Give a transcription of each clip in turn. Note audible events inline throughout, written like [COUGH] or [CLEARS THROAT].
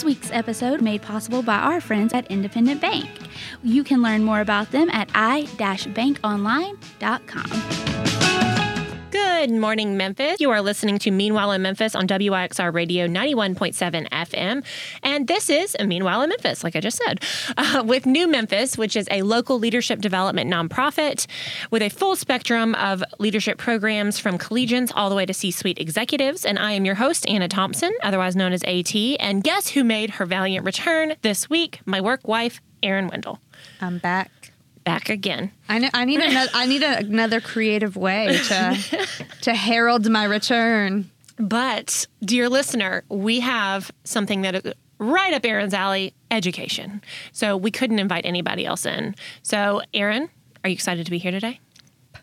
This week's episode made possible by our friends at Independent Bank. You can learn more about them at i-bankonline.com. Good morning, Memphis. You are listening to Meanwhile in Memphis on WYXR Radio 91.7 FM. And this is Meanwhile in Memphis, like I just said, [LAUGHS] uh, with New Memphis, which is a local leadership development nonprofit with a full spectrum of leadership programs from collegians all the way to C suite executives. And I am your host, Anna Thompson, otherwise known as AT. And guess who made her valiant return this week? My work wife, Erin Wendell. I'm back back again. I, know, I need another. I need a, another creative way to [LAUGHS] to herald my return. But, dear listener, we have something that is right up Erin's alley: education. So we couldn't invite anybody else in. So, Erin, are you excited to be here today?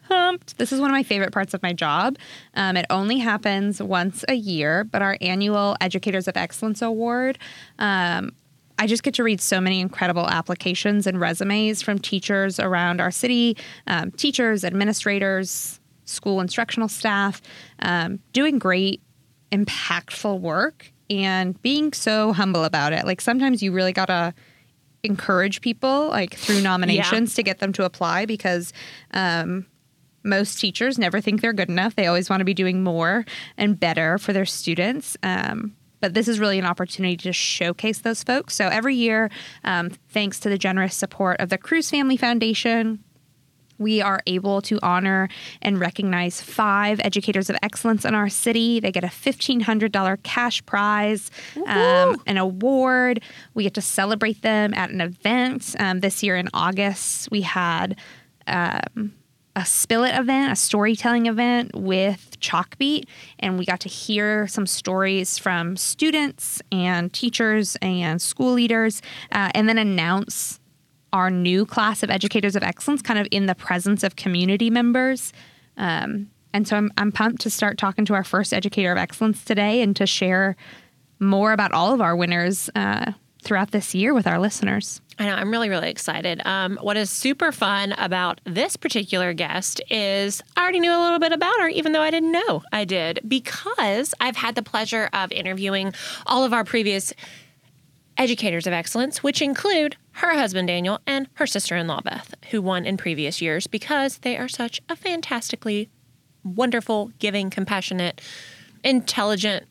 Pumped. This is one of my favorite parts of my job. Um, it only happens once a year, but our annual Educators of Excellence Award um, I just get to read so many incredible applications and resumes from teachers around our city, um, teachers, administrators, school instructional staff, um, doing great, impactful work and being so humble about it. Like sometimes you really gotta encourage people, like through nominations, yeah. to get them to apply because. Um, most teachers never think they're good enough. They always want to be doing more and better for their students. Um, but this is really an opportunity to showcase those folks. So every year, um, thanks to the generous support of the Cruz Family Foundation, we are able to honor and recognize five educators of excellence in our city. They get a $1,500 cash prize, um, an award. We get to celebrate them at an event. Um, this year in August, we had um, a Spill It event, a storytelling event with Chalkbeat, and we got to hear some stories from students and teachers and school leaders, uh, and then announce our new class of educators of excellence, kind of in the presence of community members. Um, and so I'm, I'm pumped to start talking to our first educator of excellence today and to share more about all of our winners uh, throughout this year with our listeners. I know, I'm really, really excited. Um, what is super fun about this particular guest is I already knew a little bit about her, even though I didn't know I did, because I've had the pleasure of interviewing all of our previous educators of excellence, which include her husband Daniel and her sister in law Beth, who won in previous years because they are such a fantastically wonderful, giving, compassionate, intelligent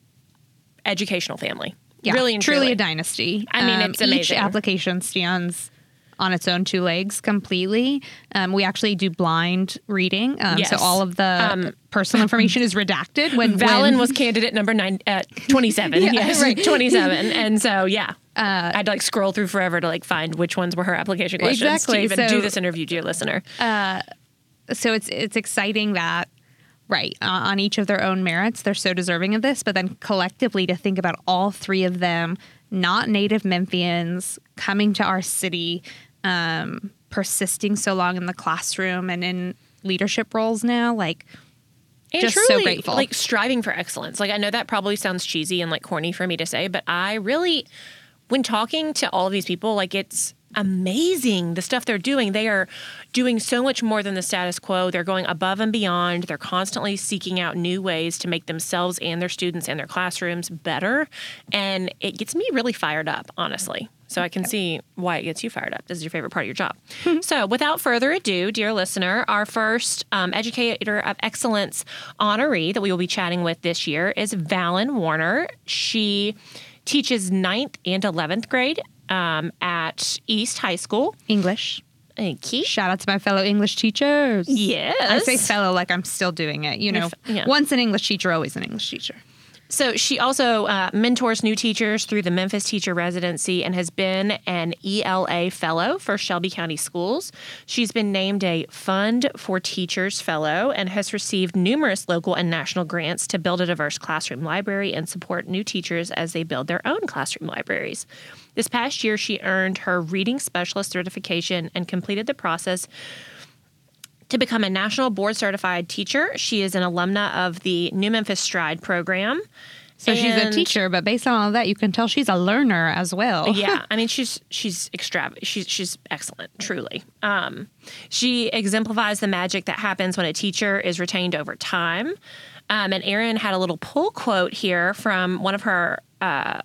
educational family yeah, really truly, truly a dynasty. I mean, um, it's amazing. Each application stands on its own two legs completely. Um, we actually do blind reading, um, yes. so all of the um, personal information is redacted. When [LAUGHS] Valen when, was candidate number nine, uh, twenty-seven. [LAUGHS] yeah, yes, right. twenty-seven, and so yeah. [LAUGHS] Uh, I'd like scroll through forever to like find which ones were her application questions exactly. to even so, do this interview, dear listener. Uh, so it's it's exciting that Right. Uh, on each of their own merits, they're so deserving of this. But then collectively, to think about all three of them, not native Memphians, coming to our city, um, persisting so long in the classroom and in leadership roles now, like, and just truly, so grateful. Like striving for excellence. Like I know that probably sounds cheesy and like corny for me to say, but I really, when talking to all of these people, like it's amazing the stuff they're doing. They are doing so much more than the status quo. They're going above and beyond. They're constantly seeking out new ways to make themselves and their students and their classrooms better. And it gets me really fired up, honestly. So I can see why it gets you fired up. This is your favorite part of your job. so without further ado, dear listener, our first um, Educator of Excellence honoree that we will be chatting with this year is Valen Warner. She teaches ninth and 11th grade um, at East High School. English. Thank you. Shout out to my fellow English teachers. Yes. I say fellow like I'm still doing it. You know, yeah. once an English teacher, always an English teacher. So she also uh, mentors new teachers through the Memphis Teacher Residency and has been an ELA Fellow for Shelby County Schools. She's been named a Fund for Teachers Fellow and has received numerous local and national grants to build a diverse classroom library and support new teachers as they build their own classroom libraries. This past year, she earned her Reading Specialist certification and completed the process to become a national board certified teacher. She is an alumna of the New Memphis Stride program. So and she's a teacher, but based on all of that, you can tell she's a learner as well. yeah, [LAUGHS] I mean she's she's extravagant. She's she's excellent, truly. Um, she exemplifies the magic that happens when a teacher is retained over time. Um, and Erin had a little pull quote here from one of her uh,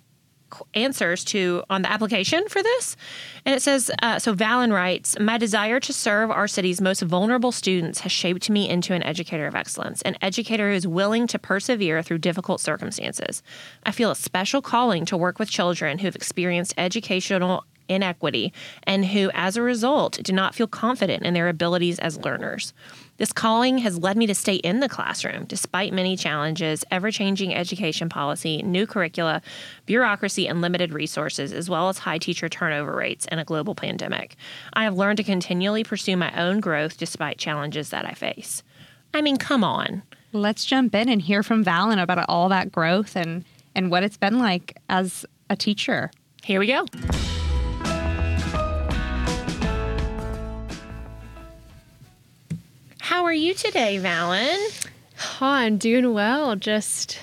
answers to on the application for this. And it says uh, so Valen writes, My desire to serve our city's most vulnerable students has shaped me into an educator of excellence, an educator who is willing to persevere through difficult circumstances. I feel a special calling to work with children who have experienced educational inequity and who, as a result, do not feel confident in their abilities as learners. This calling has led me to stay in the classroom despite many challenges, ever changing education policy, new curricula, bureaucracy, and limited resources, as well as high teacher turnover rates and a global pandemic. I have learned to continually pursue my own growth despite challenges that I face. I mean, come on. Let's jump in and hear from Valen about all that growth and and what it's been like as a teacher. Here we go. How are you today, Valen? Oh, I'm doing well. Just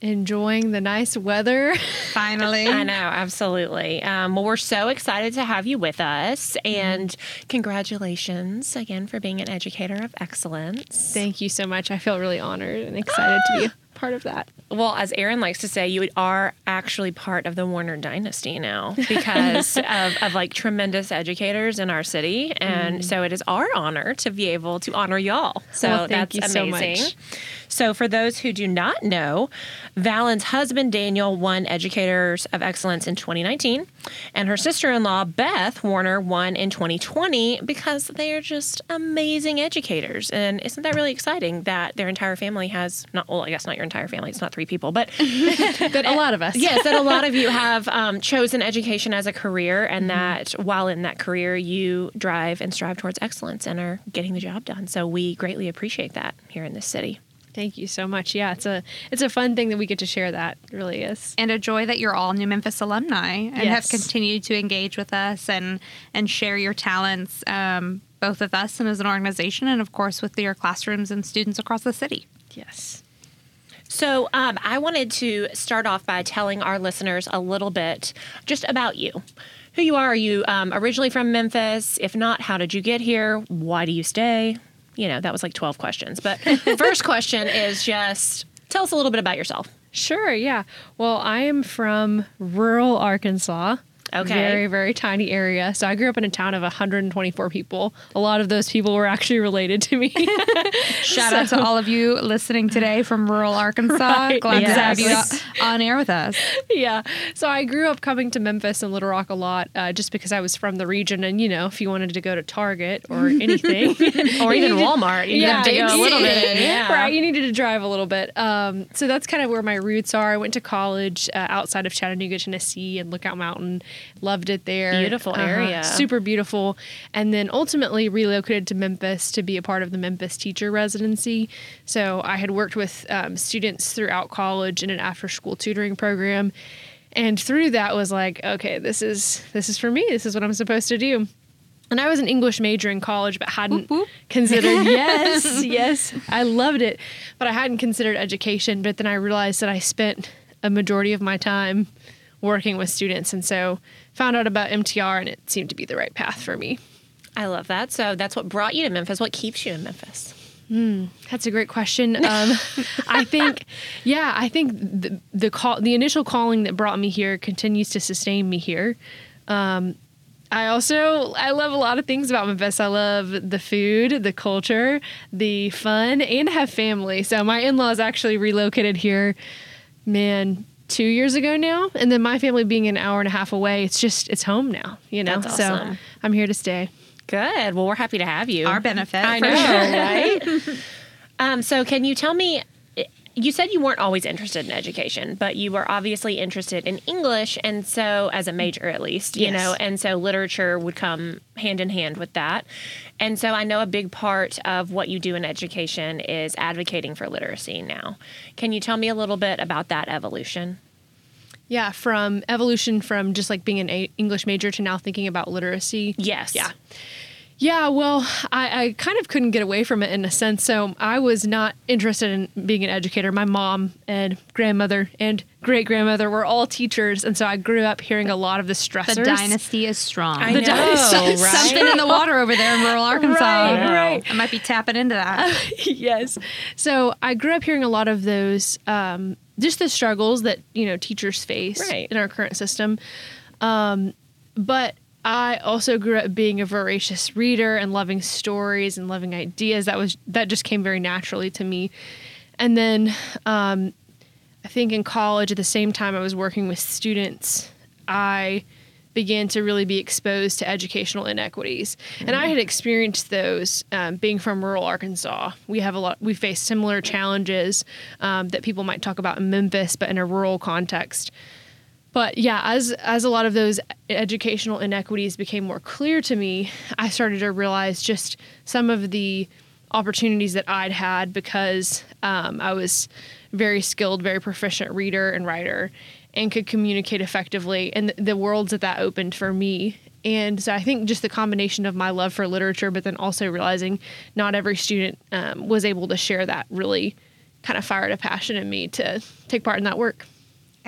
enjoying the nice weather. Finally. I know, absolutely. Um, well, we're so excited to have you with us, and congratulations again for being an educator of excellence. Thank you so much. I feel really honored and excited to be a part of that. Well, as Erin likes to say, you are actually part of the Warner dynasty now [LAUGHS] because of, of like tremendous educators in our city, and mm. so it is our honor to be able to honor y'all. So Well, thank that's you so much. So, for those who do not know, Valen's husband Daniel won Educators of Excellence in 2019, and her sister in law Beth Warner won in 2020 because they are just amazing educators. And isn't that really exciting that their entire family has not, well, I guess not your entire family, it's not three people, but [LAUGHS] But a lot of us. [LAUGHS] yes, that a lot of you have um, chosen education as a career, and that while in that career, you drive and strive towards excellence and are getting the job done. So, we greatly appreciate that here in this city. Thank you so much. Yeah, it's a it's a fun thing that we get to share that. It really is. and a joy that you're all New Memphis alumni and Yes. have continued to engage with us and and share your talents, um, both with us and as an organization, and of course with your classrooms and students across the city. Yes. So, um, I wanted to start off by telling our listeners a little bit just about you. Who you are? Are you um, originally from Memphis? If not, how did you get here? Why do you stay? You know, that was like 12 questions. But the first question is just tell us a little bit about yourself. Sure, yeah. Well, I am from rural Arkansas. Okay. Very, very tiny area. So I grew up in a town of 124 people. A lot of those people were actually related to me. [LAUGHS] Shout out to all of you listening today from rural Arkansas. [LAUGHS] Right, Glad to have you on air with us. yeah. So I grew up coming to Memphis and Little Rock a lot uh, just because I was from the region. And, you know, if you wanted to go to Target or [LAUGHS] anything, Or even needed- Walmart. You have to go a little bit. Yeah. Right. You needed to drive a little bit. Um, so that's kind of where my roots are. I went to college uh, outside of Chattanooga, Tennessee, and Lookout Mountain. Loved it there. Uh-huh. Beautiful area. Super beautiful. And then ultimately relocated to Memphis to be a part of the Memphis teacher residency. So I had worked with um, students throughout college in an after school tutoring program. And through that was like, okay, this is this is for me. This is what I'm supposed to do. And I was an English major in college, but hadn't [LAUGHS] considered. yes, [LAUGHS] yes, I loved it, but I hadn't considered education. But then I realized that I spent a majority of my time working with students, and so found out about MTR, and it seemed to be the right path for me. I love that. So that's what brought you to Memphis. What keeps you in Memphis? That's a great question. Um, [LAUGHS] I think, yeah, I think the the call, the initial calling that brought me here continues to sustain me here. Um, I also I love a lot of things about Memphis. I love the food, the culture, the fun, and have family. So my in-laws actually relocated here, man, two years ago now, and then my family being an hour and a half away, it's just it's home now. You know, That's so awesome. I'm here to stay. Good. Well, we're happy to have you. Our benefit. I for know, sure. right? [LAUGHS] um, so, can you tell me? You said you weren't always interested in education, but you were obviously interested in English, and so as a major at least, you Yes. know, and so literature would come hand in hand with that. And so I know a big part of what you do in education is advocating for literacy now. Can you tell me a little bit about that evolution? Yeah, from evolution from just like being an English major to now thinking about literacy. Yes. Yeah. Yeah, well, I, I kind of couldn't get away from it in a sense. So I was not interested in being an educator. My mom and grandmother and great grandmother were all teachers. And so I grew up hearing a lot of the stressors. The dynasty is strong. I The know, dynasty- right? Something in the water over there in rural Arkansas. Right, right. I might be tapping into that. [LAUGHS] yes. So I grew up hearing a lot of those um, just the struggles that you know teachers face Right. in our current system. Um, but I also grew up being a voracious reader and loving stories and loving ideas. That was that just came very naturally to me. And then um, I think in college, at the same time I was working with students, I began to really be exposed to educational inequities. And I had experienced those um, being from rural Arkansas. We have a lot, we face similar challenges um, that people might talk about in Memphis, but in a rural context. But yeah, as as a lot of those educational inequities became more clear to me, I started to realize just some of the opportunities that I'd had because um, I was very skilled, very proficient reader and writer, and could communicate effectively, and the, the worlds that that opened for me. And so I think just the combination of my love for literature, but then also realizing not every student um, was able to share that really kind of fired a passion in me to take part in that work.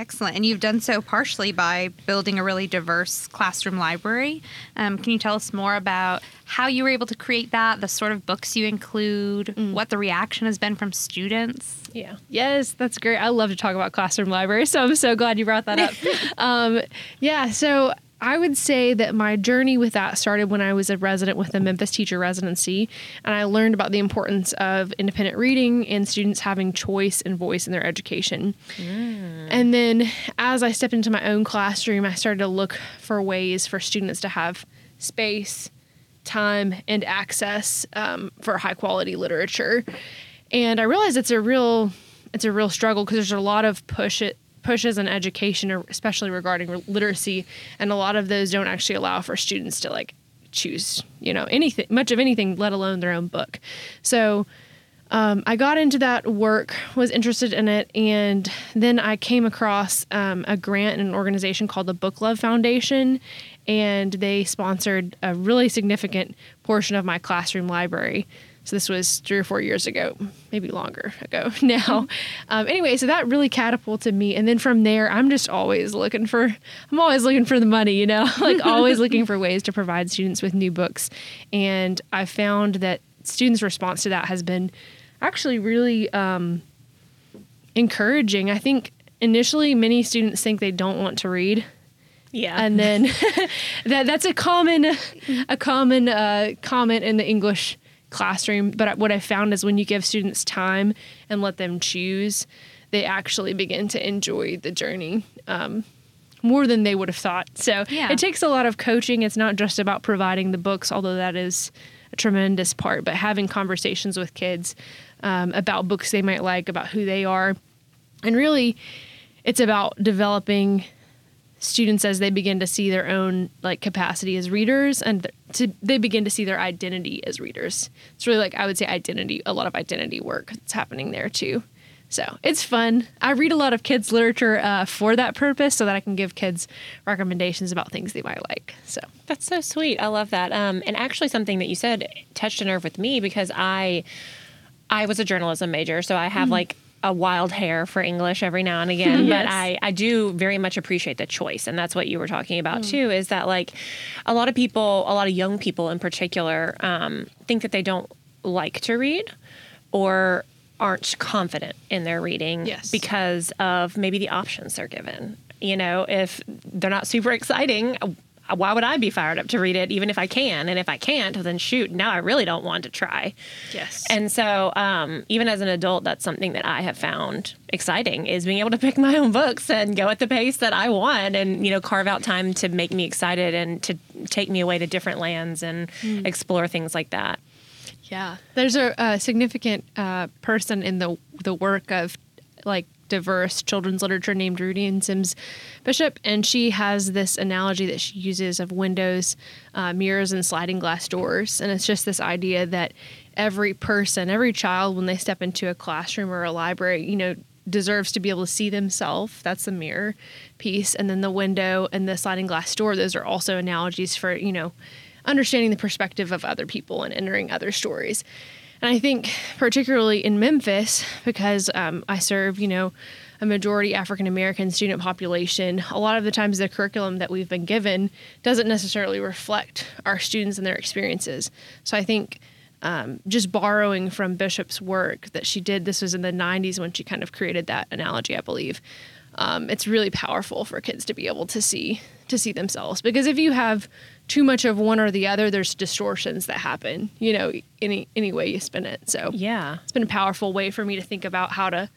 Excellent. And you've done so partially by building a really diverse classroom library. Um, can you tell us more about how you were able to create that, the sort of books you include, what the reaction has been from students? Yeah. Yes, that's great. I love to talk about classroom library, so I'm so glad you brought that up. [LAUGHS] um, yeah, so I would say that my journey with that started when I was a resident with the Memphis Teacher Residency, and I learned about the importance of independent reading and students having choice and voice in their education. And then as I stepped into my own classroom, I started to look for ways for students to have space, time, and access um, for high quality literature. And I realized it's a real it's a real struggle because there's a lot of push it pushes in education, especially regarding literacy, and a lot of those don't actually allow for students to like choose, you know, anything, much of anything, let alone their own book. So um, I got into that work, was interested in it, and then I came across um, a grant in an organization called the Book Love Foundation, and they sponsored a really significant portion of my classroom library. So this was three or four years ago, maybe longer ago [LAUGHS] now. Um, anyway, so that really catapulted me, and then from there, I'm just always looking for, I'm always looking for the money, you know, [LAUGHS] like always [LAUGHS] looking for ways to provide students with new books, and I found that students' response to that has been actually really um, encouraging. I think initially many students think they don't want to read, Yeah. and then that that's a common a common uh, comment in the English classroom. But what I found is when you give students time and let them choose, they actually begin to enjoy the journey. Um, more than they would have thought. So Yeah. it takes a lot of coaching. It's not just about providing the books, although that is a tremendous part, but having conversations with kids um, about books they might like, about who they are. And really, it's about developing students as they begin to see their own like capacity as readers and to they begin to see their identity as readers. It's really like I would say identity, a lot of identity work that's happening there too. So it's fun. I read a lot of kids' literature uh, for that purpose, so that I can give kids recommendations about things they might like. So That's so sweet. I love that. Um, and actually, something that you said touched a nerve with me because I, I was a journalism major, so I have like a wild hair for English every now and again. [LAUGHS] Yes. But I, I do very much appreciate the choice, and that's what you were talking about too. Is that like a lot of people, a lot of young people in particular, um, think that they don't like to read, or aren't confident in their reading Yes. because of maybe the options they're given. You know, if they're not super exciting, why would I be fired up to read it, even if I can? And if I can't, then shoot, now I really don't want to try. yes, And so, um, even as an adult, that's something that I have found exciting is being able to pick my own books and go at the pace that I want, and you know, carve out time to make me excited and to take me away to different lands and explore things like that. Yeah, there's a, a significant uh, person in the the work of like diverse children's literature named Rudine Sims Bishop, and she has this analogy that she uses of windows, uh, mirrors, and sliding glass doors, and it's just this idea that every person, every child, when they step into a classroom or a library, you know, deserves to be able to see themselves. That's the mirror piece, and then the window and the sliding glass door. Those are also analogies for you know understanding the perspective of other people and entering other stories. And I think, particularly in Memphis, because um, I serve, you know, a majority African American student population, a lot of the times the curriculum that we've been given doesn't necessarily reflect our students and their experiences. So I think um, just borrowing from Bishop's work that she did. This was in the 90s when she kind of created that analogy, I believe. Um, it's really powerful for kids to be able to see to see themselves because if you have too much of one or the other, there's distortions that happen. You know, any any way you spin it. So Yeah. it's been a powerful way for me to think about how to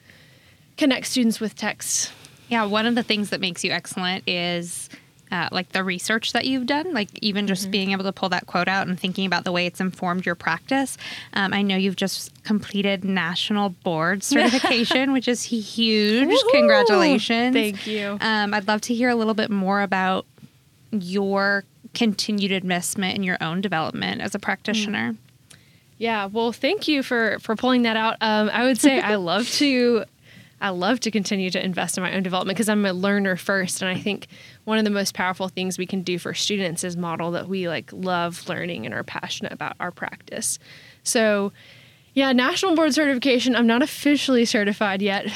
connect students with text. Yeah, one of the things that makes you excellent is uh, like the research that you've done, like even just being able to pull that quote out and thinking about the way it's informed your practice. Um, I know you've just completed national board [LAUGHS] certification, which is huge. Woohoo! Congratulations. Thank you. Um, I'd love to hear a little bit more about your continued investment in your own development as a practitioner. Yeah, well, thank you for for pulling that out. Um, I would say I [LAUGHS] love to, I love to continue to invest in my own development because I'm a learner first, and I think one of the most powerful things we can do for students is model that we like love learning and are passionate about our practice. So, yeah, national board certification. I'm not officially certified yet.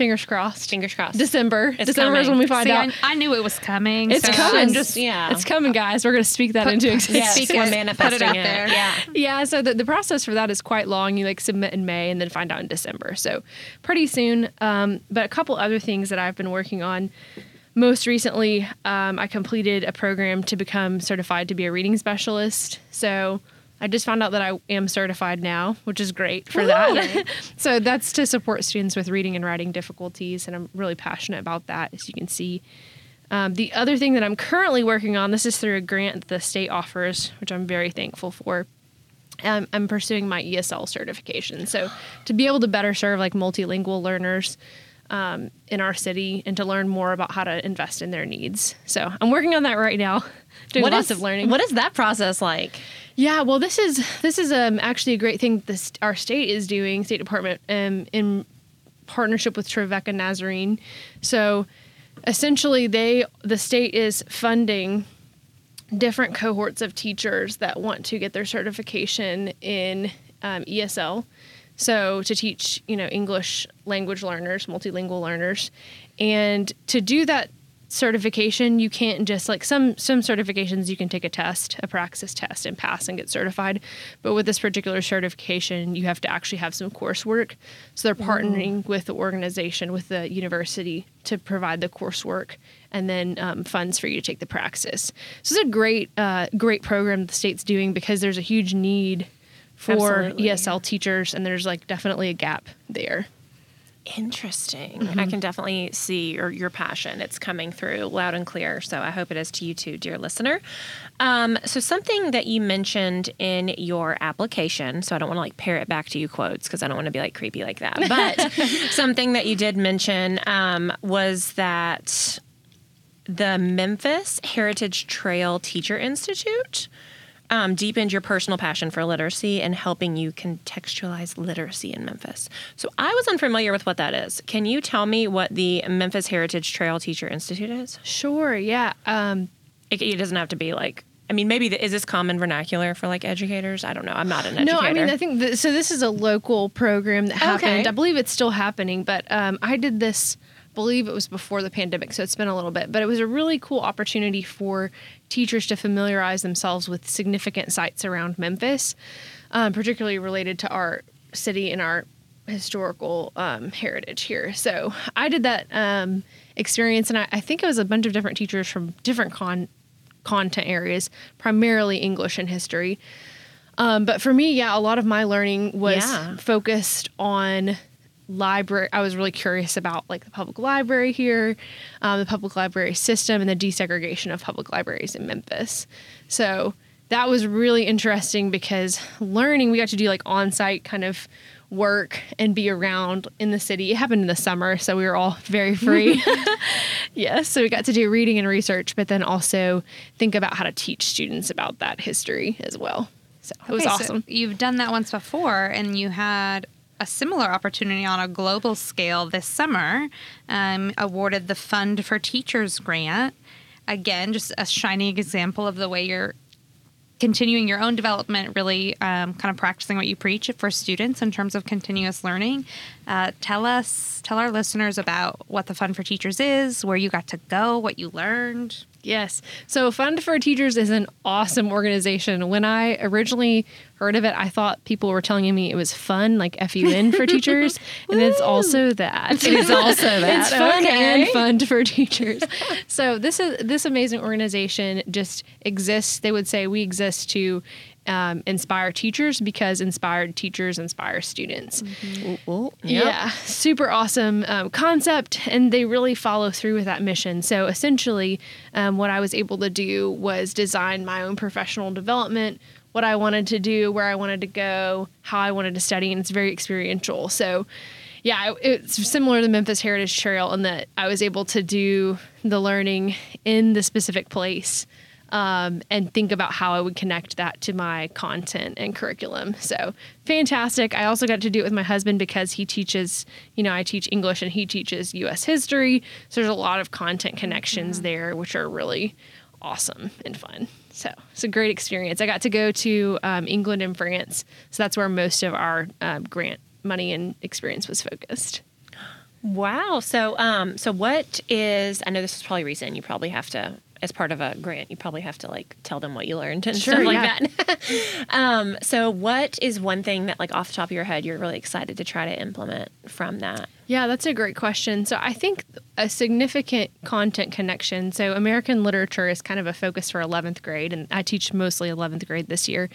Fingers crossed. Fingers crossed. December. It's December is when we find See, out. I, I knew it was coming. it's so coming. I'm just- yeah. It's coming, guys. We're going to speak that into existence. Yes, Speak we're manifesting Put it out it. there. Yeah. Yeah, so the, the process for that is quite long. You like submit in May and then find out in December. So pretty soon. Um, but a couple other things that I've been working on. Most recently, um, I completed a program to become certified to be a reading specialist. So I just found out that I am certified now, which is great for that. [LAUGHS] so that's to support students with reading and writing difficulties, and I'm really passionate about that, as you can see. Um, the other thing that I'm currently working on, this is through a grant that the state offers, which I'm very thankful for. Um, I'm pursuing my ESL certification. So to be able to better serve like multilingual learners um, in our city and to learn more about how to invest in their needs. So I'm working on that right now, [LAUGHS] doing What lots is- of learning. What is that process like? Yeah, well, this is this is um, actually a great thing this our state is doing, State Department, um, in partnership with Trevecca Nazarene. So, essentially, they the state is funding different cohorts of teachers that want to get their certification in um, ESL. So to teach, you know, English language learners, multilingual learners, and to do that certification, you can't just like some some certifications you can take a test, a praxis test, and pass and get certified. But with this particular certification, you have to actually have some coursework. So they're partnering with the organization, with the university, to provide the coursework and then um, funds for you to take the praxis. So it's a great uh, great program the state's doing because there's a huge need for Absolutely. ESL teachers, and there's like definitely a gap there. Interesting. I can definitely see your, your passion. It's coming through loud and clear. So I hope it is to you too, dear listener. Um, so something that you mentioned in your application, so I don't want to like pair it back to you quotes because I don't want to be like creepy like that. But [LAUGHS] something that you did mention um, was that the Memphis Heritage Trail Teacher Institute um, deepened your personal passion for literacy and helping you contextualize literacy in Memphis. So I was unfamiliar with what that is. Can you tell me what the Memphis Heritage Trail Teacher Institute is? Sure, yeah. Um, It, it doesn't have to be like. I mean, maybe the, is this common vernacular for like educators? I don't know. I'm not an educator. No, I mean, I think th- so. This is a local program that happened. Okay. I believe it's still happening, but um, I did this. Believe it was before the pandemic, so it's been a little bit. But it was a really cool opportunity for teachers to familiarize themselves with significant sites around Memphis, um, particularly related to our city and our historical um, heritage here. So I did that um, experience, and I, I think it was a bunch of different teachers from different con- content areas, primarily English and history. Um, but for me, yeah, a lot of my learning was Yeah. focused on library. I was really curious about like the public library here, um, the public library system, and the desegregation of public libraries in Memphis. So that was really interesting because learning, we got to do like on site kind of work and be around in the city. It happened in the summer, so we were all very free. [LAUGHS] yes, so we got to do reading and research, but then also think about how to teach students about that history as well. So it was Okay, so awesome. you've done that once before, and you had a similar opportunity on a global scale this summer. Um, awarded the Fund for Teachers grant. Again, just a shining example of the way you're continuing your own development, really um, kind of practicing what you preach for students in terms of continuous learning. Uh, tell us, tell our listeners about what the Fund for Teachers is, where you got to go, what you learned. Yes. So Fund for Teachers is an awesome organization. When I originally heard of it, I thought people were telling me it was fun, like F U N for [LAUGHS] teachers. and it's also that. It is also [LAUGHS] that. It's fun Okay. and fund for teachers. so this is this amazing organization just exists. They would say we exist to um, inspire teachers because inspired teachers inspire students. Ooh, ooh, yep. Yeah, super awesome um, concept, and they really follow through with that mission. So essentially, um, what I was able to do was design my own professional development, what I wanted to do, where I wanted to go, how I wanted to study, and it's very experiential. So, yeah, it's similar to the Memphis Heritage Trail in that I was able to do the learning in the specific place um, and think about how I would connect that to my content and curriculum. So fantastic. I also got to do it with my husband because he teaches, you know, I teach English and he teaches US history. So there's a lot of content connections there, which are really awesome and fun. So it's a great experience. I got to go to um, England and France. So that's where most of our um, grant money and experience was focused. Wow. So, um, so what is? I know this is probably recent. You probably have to, as part of a grant, you probably have to like tell them what you learned and Sure, stuff like yeah. that. [LAUGHS] um, so, what is one thing that, like, off the top of your head, you're really excited to try to implement from that? Yeah, that's a great question. So I think a significant content connection. So American literature is kind of a focus for 11th grade, and I teach mostly 11th grade this year.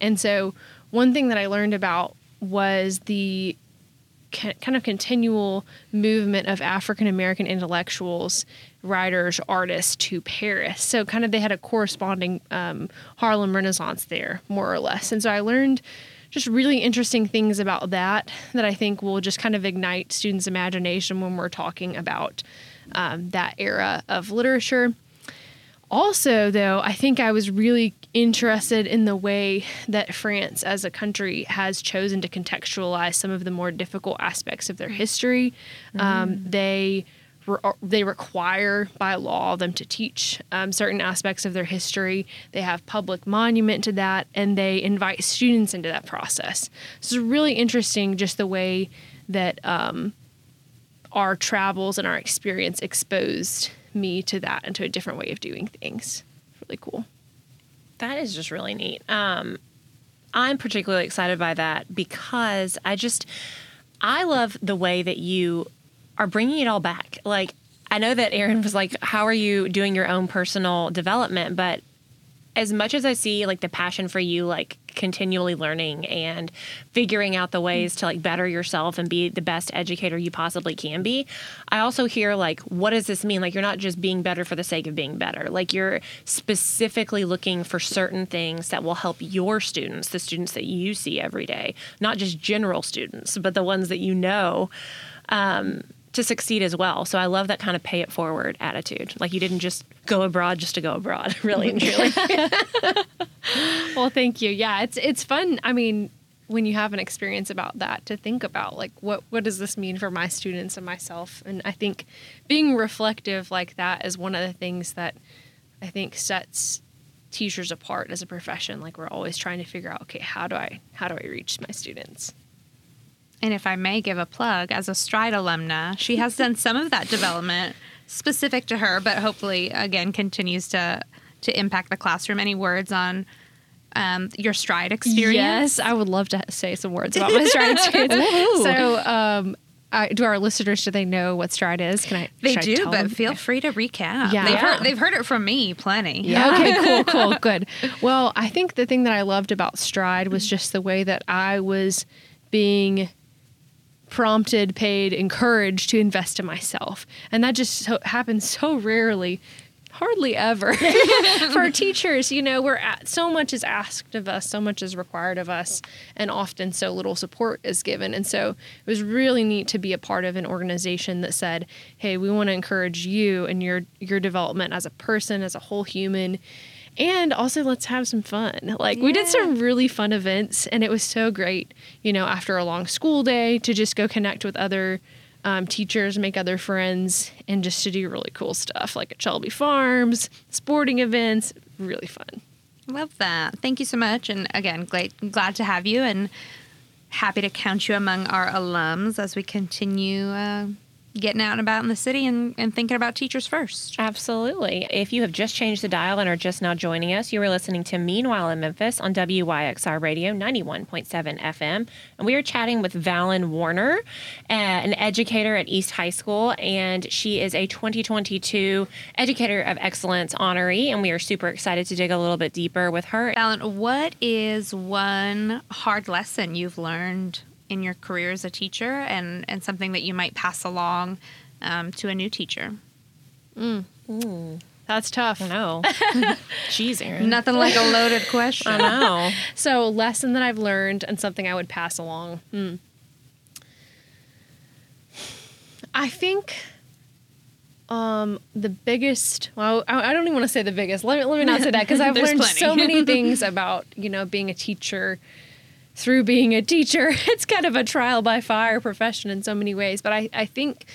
And so one thing that I learned about was the kind of continual movement of African American intellectuals, writers, artists to Paris. So, kind of, they had a corresponding um, Harlem Renaissance there, more or less. And so, I learned just really interesting things about that that I think will just kind of ignite students' imagination when we're talking about um, that era of literature. Also, though, I think I was really interested in the way that France as a country has chosen to contextualize some of the more difficult aspects of their history. Um, they re- they require by law them to teach um, certain aspects of their history. They have public monument to that, and they invite students into that process. So it's really interesting, just the way that um, our travels and our experience exposed me to that and to a different way of doing things. Really cool. That is just really neat. Um, I'm particularly excited by that because I just I love the way that you are bringing it all back. Like I know that Erin was like, "How are you doing your own personal development?" But as much as I see like the passion for you, like continually learning and figuring out the ways to like better yourself and be the best educator you possibly can be, I also hear like, what does this mean? Like, you're not just being better for the sake of being better. Like, you're specifically looking for certain things that will help your students, the students that you see every day, not just general students, but the ones that you know. Um, to succeed as well. So I love that kind of pay it forward attitude. Like you didn't just go abroad just to go abroad, [LAUGHS] really and truly. [LAUGHS] [LAUGHS] Well, thank you. Yeah, it's it's fun. I mean, when you have an experience about that, to think about like what what does this mean for my students and myself. And I think being reflective like that is one of the things that I think sets teachers apart as a profession. Like we're always trying to figure out, okay, how do I how do I reach my students? And if I may give a plug, as a Stride alumna, she has done some of that development specific to her, but hopefully, again, continues to to impact the classroom. Any words on um, your Stride experience? Yes, I would love to say some words about my stride [LAUGHS] experience. so, um, I, do our listeners do they know what stride is? Can I? They I do, tell but them? feel free to recap. Yeah. they've, Heard, they've heard it from me plenty. Yeah. Okay, [LAUGHS] cool, cool, good. Well, I think the thing that I loved about Stride was just the way that I was being prompted, paid, encouraged to invest in myself. And that just so, happens so rarely. Hardly ever [LAUGHS] for teachers. You know, we're at, so much is asked of us, so much is required of us, and often so little support is given. And so it was really neat to be a part of an organization that said, "Hey, we want to encourage you and your your development as a person, as a whole human, and also let's have some fun." Like we did some really fun events, and it was so great. You know, after a long school day, to just go connect with other um, teachers, make other friends, and just to do really cool stuff like at Shelby Farms, sporting events. Really fun. Love that. Thank you so much. And again, glad, glad to have you. And happy to count you among our alums as we continue uh, getting out and about in the city and, and thinking about teachers first. Absolutely. If you have just changed the dial and are just now joining us, you are listening to Meanwhile in Memphis on WYXR Radio 91.7 FM. And we are chatting with Valen Warner, uh, an educator at East High School, and she is a 2022 Educator of Excellence honoree. And we are super excited to dig a little bit deeper with her. Valen, what is one hard lesson you've learned in your career as a teacher and, and something that you might pass along um, to a new teacher? That's tough. I know. [LAUGHS] Jeez, Erin. Nothing like a loaded question. I know. [LAUGHS] So, lesson that I've learned and something I would pass along. Hmm. I think um, the biggest, well, I, I don't even want to say the biggest. Let me, let me not say that because [LAUGHS] I've learned plenty. so many things about, you know, being a teacher through being a teacher. [LAUGHS] It's kind of a trial by fire profession in so many ways. But I, I think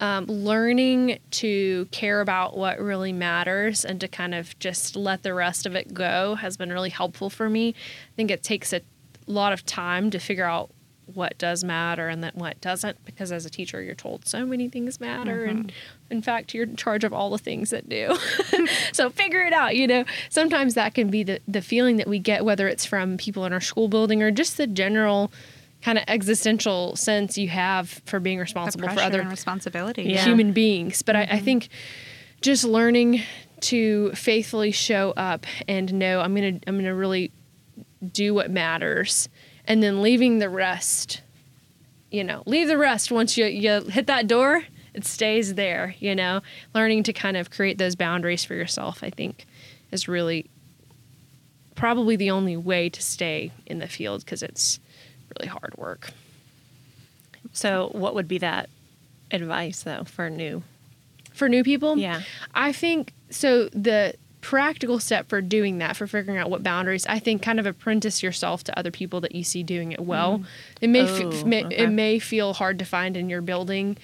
um, learning to care about what really matters and to kind of just let the rest of it go has been really helpful for me. I think it takes a lot of time to figure out what does matter and then what doesn't because as a teacher you're told so many things matter and in fact you're in charge of all the things that do [LAUGHS] so figure it out you know sometimes that can be the, the feeling that we get whether it's from people in our school building or just the general kind of existential sense you have for being responsible for other responsibility. Yeah. human beings. But I, I think just learning to faithfully show up and know I'm gonna I'm gonna really do what matters, and then leaving the rest. You know, leave the rest once you you hit that door. It stays there. You know, learning to kind of create those boundaries for yourself. I think is really probably the only way to stay in the field because it's really hard work. So, what would be that advice, though, for new? For new people, Yeah. I think so. The practical step for doing that, for figuring out what boundaries, I think, kind of apprentice yourself to other people that you see doing it well. It may, f- Oh, may okay. it may feel hard to find in your building.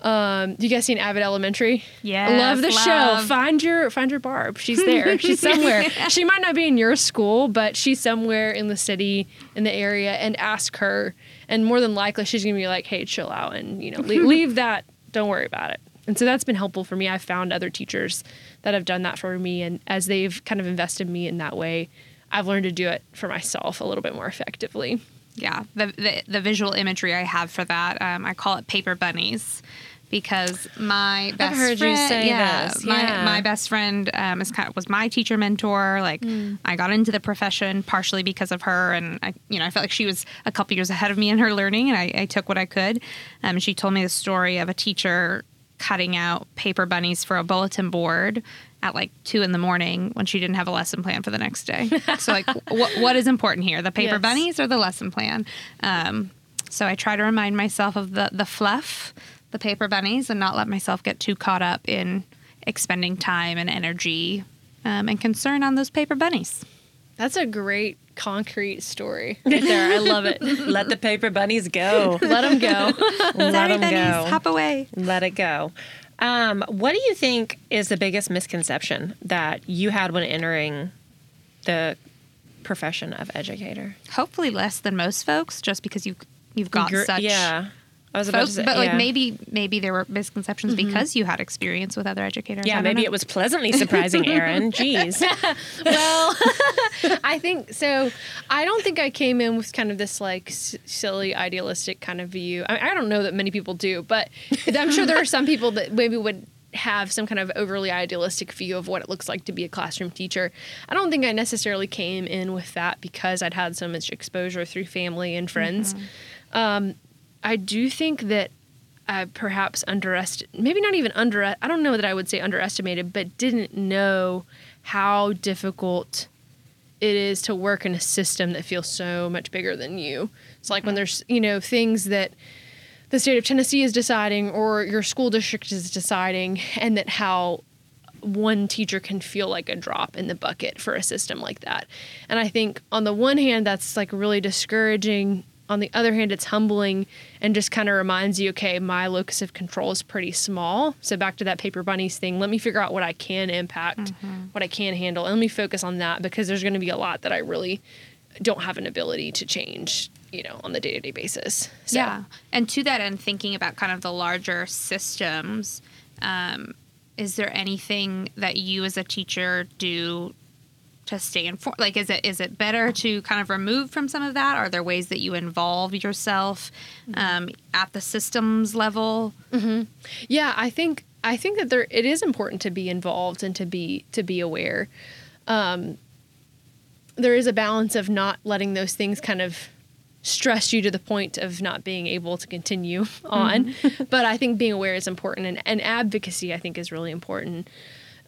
Um, you guys seen Abbott Elementary? Yeah, love the show. Find your find your Barb. She's [LAUGHS] there. She's somewhere. [LAUGHS] she might not be in your school, but she's somewhere in the city, in the area, and ask her. And more than likely, she's gonna be like, "Hey, chill out, and you know, leave, [LAUGHS] leave that. Don't worry about it." And so that's been helpful for me. I've found other teachers that have done that for me, and as they've kind of invested me in that way, I've learned to do it for myself a little bit more effectively. Yeah, the, the the visual imagery I have for that, um, I call it paper bunnies, because my best heard you friend, say yeah, this, my yeah. my best friend um, is kind of, was my teacher mentor. Like, I got into the profession partially because of her, and I, you know, I felt like she was a couple years ahead of me in her learning, and I, I took what I could. Um, she told me the story of a teacher cutting out paper bunnies for a bulletin board at like two in the morning when she didn't have a lesson plan for the next day. so like, [LAUGHS] what what is important here, the paper Yes. bunnies or the lesson plan? Um, so I try to remind myself of the the fluff, the paper bunnies, and not let myself get too caught up in expending time and energy um, and concern on those paper bunnies. That's a great concrete story [LAUGHS] right there. I love it. Let the paper bunnies go. [LAUGHS] Let them go. [LAUGHS] Let Sorry, them bunnies, go. hop away. Let it go. Um, what do you think is the biggest misconception that you had when entering the profession of educator? Hopefully less than most folks, just because you you've got Gr- such yeah. I was about folks, to say, but like yeah. Mm-hmm. maybe maybe there were misconceptions because you had experience with other educators. Yeah, maybe know. it was pleasantly surprising, Erin. [LAUGHS] Jeez. [LAUGHS] well, [LAUGHS] I think so. I don't think I came in with kind of this like s- silly, idealistic kind of view. I, I don't know that many people do, but I'm sure there are some people that maybe would have some kind of overly idealistic view of what it looks like to be a classroom teacher. I don't think I necessarily came in with that because I'd had so much exposure through family and friends. Um, I do think that I perhaps underestimated, maybe not even under, I don't know that I would say underestimated, but didn't know how difficult it is to work in a system that feels so much bigger than you. It's like when mm. there's, you know, things that the state of Tennessee is deciding or your school district is deciding, and that how one teacher can feel like a drop in the bucket for a system like that. And I think on the one hand, that's like really discouraging. On the other hand, it's humbling and just kind of reminds you, okay, my locus of control is pretty small. So back to that paper bunnies thing, let me figure out what I can impact, what I can handle, and let me focus on that because there's going to be a lot that I really don't have an ability to change, you know, on the day to day basis. So, Yeah. And to that end, thinking about kind of the larger systems, um, is there anything that you as a teacher do to stay informed? Like, is it is it better to kind of remove from some of that? Are there ways that you involve yourself um, at the systems level? Yeah, I think I think that there it is important to be involved and to be to be aware. Um, there is a balance of not letting those things kind of stress you to the point of not being able to continue [LAUGHS] on. [LAUGHS] but I think being aware is important, and, and advocacy I think is really important.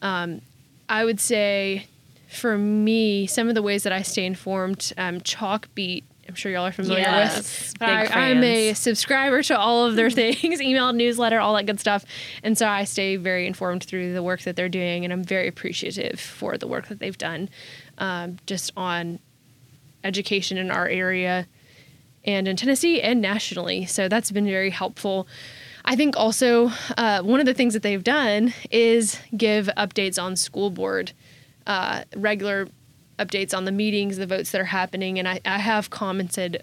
Um, I would say for me, some of the ways that I stay informed, um, Chalkbeat. I'm sure y'all are familiar Yes, with. I, I'm a subscriber to all of their [LAUGHS] things, email, newsletter, all that good stuff. And so I stay very informed through the work that they're doing, and I'm very appreciative for the work that they've done um, just on education in our area and in Tennessee and nationally. So that's been very helpful. I think also uh, one of the things that they've done is give updates on school board, uh, regular updates on the meetings, the votes that are happening. And I, I have commented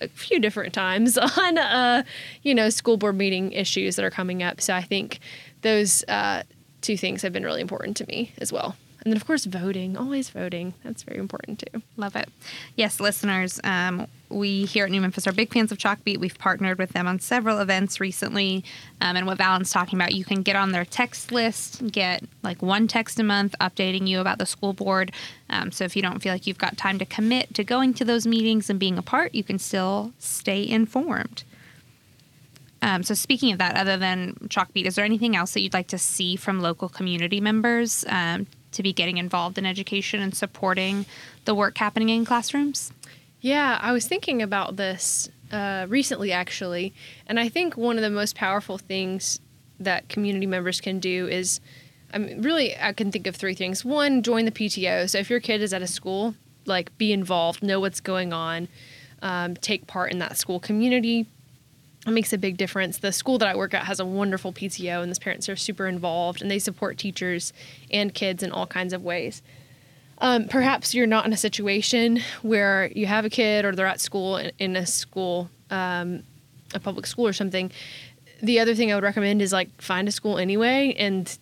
a few different times [LAUGHS] on, uh, you know, school board meeting issues that are coming up. So I think those uh, two things have been really important to me as well. And then, of course, voting, always voting. That's very important too. Love it. Yes, listeners, um, we here at New Memphis are big fans of Chalkbeat. We've partnered with them on several events recently. Um, and what Valen's talking about, you can get on their text list, get like one text a month updating you about the school board. Um, so if you don't feel like you've got time to commit to going to those meetings and being a part, you can still stay informed. Um, so speaking of that, other than Chalkbeat, is there anything else that you'd like to see from local community members um, to be getting involved in education and supporting the work happening in classrooms? Yeah, I was thinking about this uh, recently, actually, and I think one of the most powerful things that community members can do is, I mean, really, I can think of three things. One, join the PTO. So if your kid is at a school, like be involved, know what's going on, um, take part in that school community. It makes a big difference. The school that I work at has a wonderful PTO, and the parents are super involved, and they support teachers and kids in all kinds of ways um, perhaps you're not in a situation where you have a kid or they're at school in, in a school, um, a public school or something. The other thing I would recommend is like find a school anyway and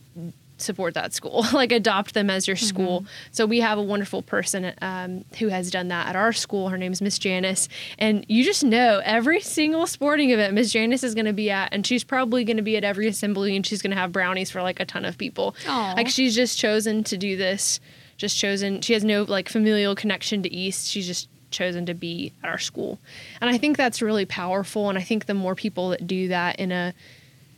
support that school, [LAUGHS] like adopt them as your school. So we have a wonderful person um, who has done that at our school. Her name is Miss Janice, and you just know every single sporting event Miss Janice is going to be at, and she's probably going to be at every assembly, and she's going to have brownies for like a ton of people. Aw. Like she's just chosen to do this just chosen she has no like familial connection to east she's just chosen to be at our school and i think that's really powerful and i think the more people that do that in a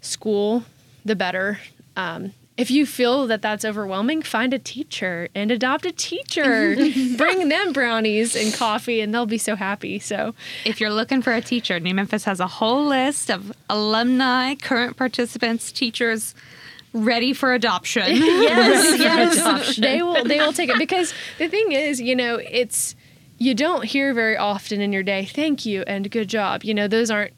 school the better um, if you feel that that's overwhelming find a teacher and adopt a teacher [LAUGHS] bring them brownies and coffee and they'll be so happy so If you're looking for a teacher, New Memphis has a whole list of alumni, current participants, teachers ready for adoption. [LAUGHS] yes, yes. They will they will take it because the thing is, you know, it's you don't hear very often in your day, thank you and good job. You know, those aren't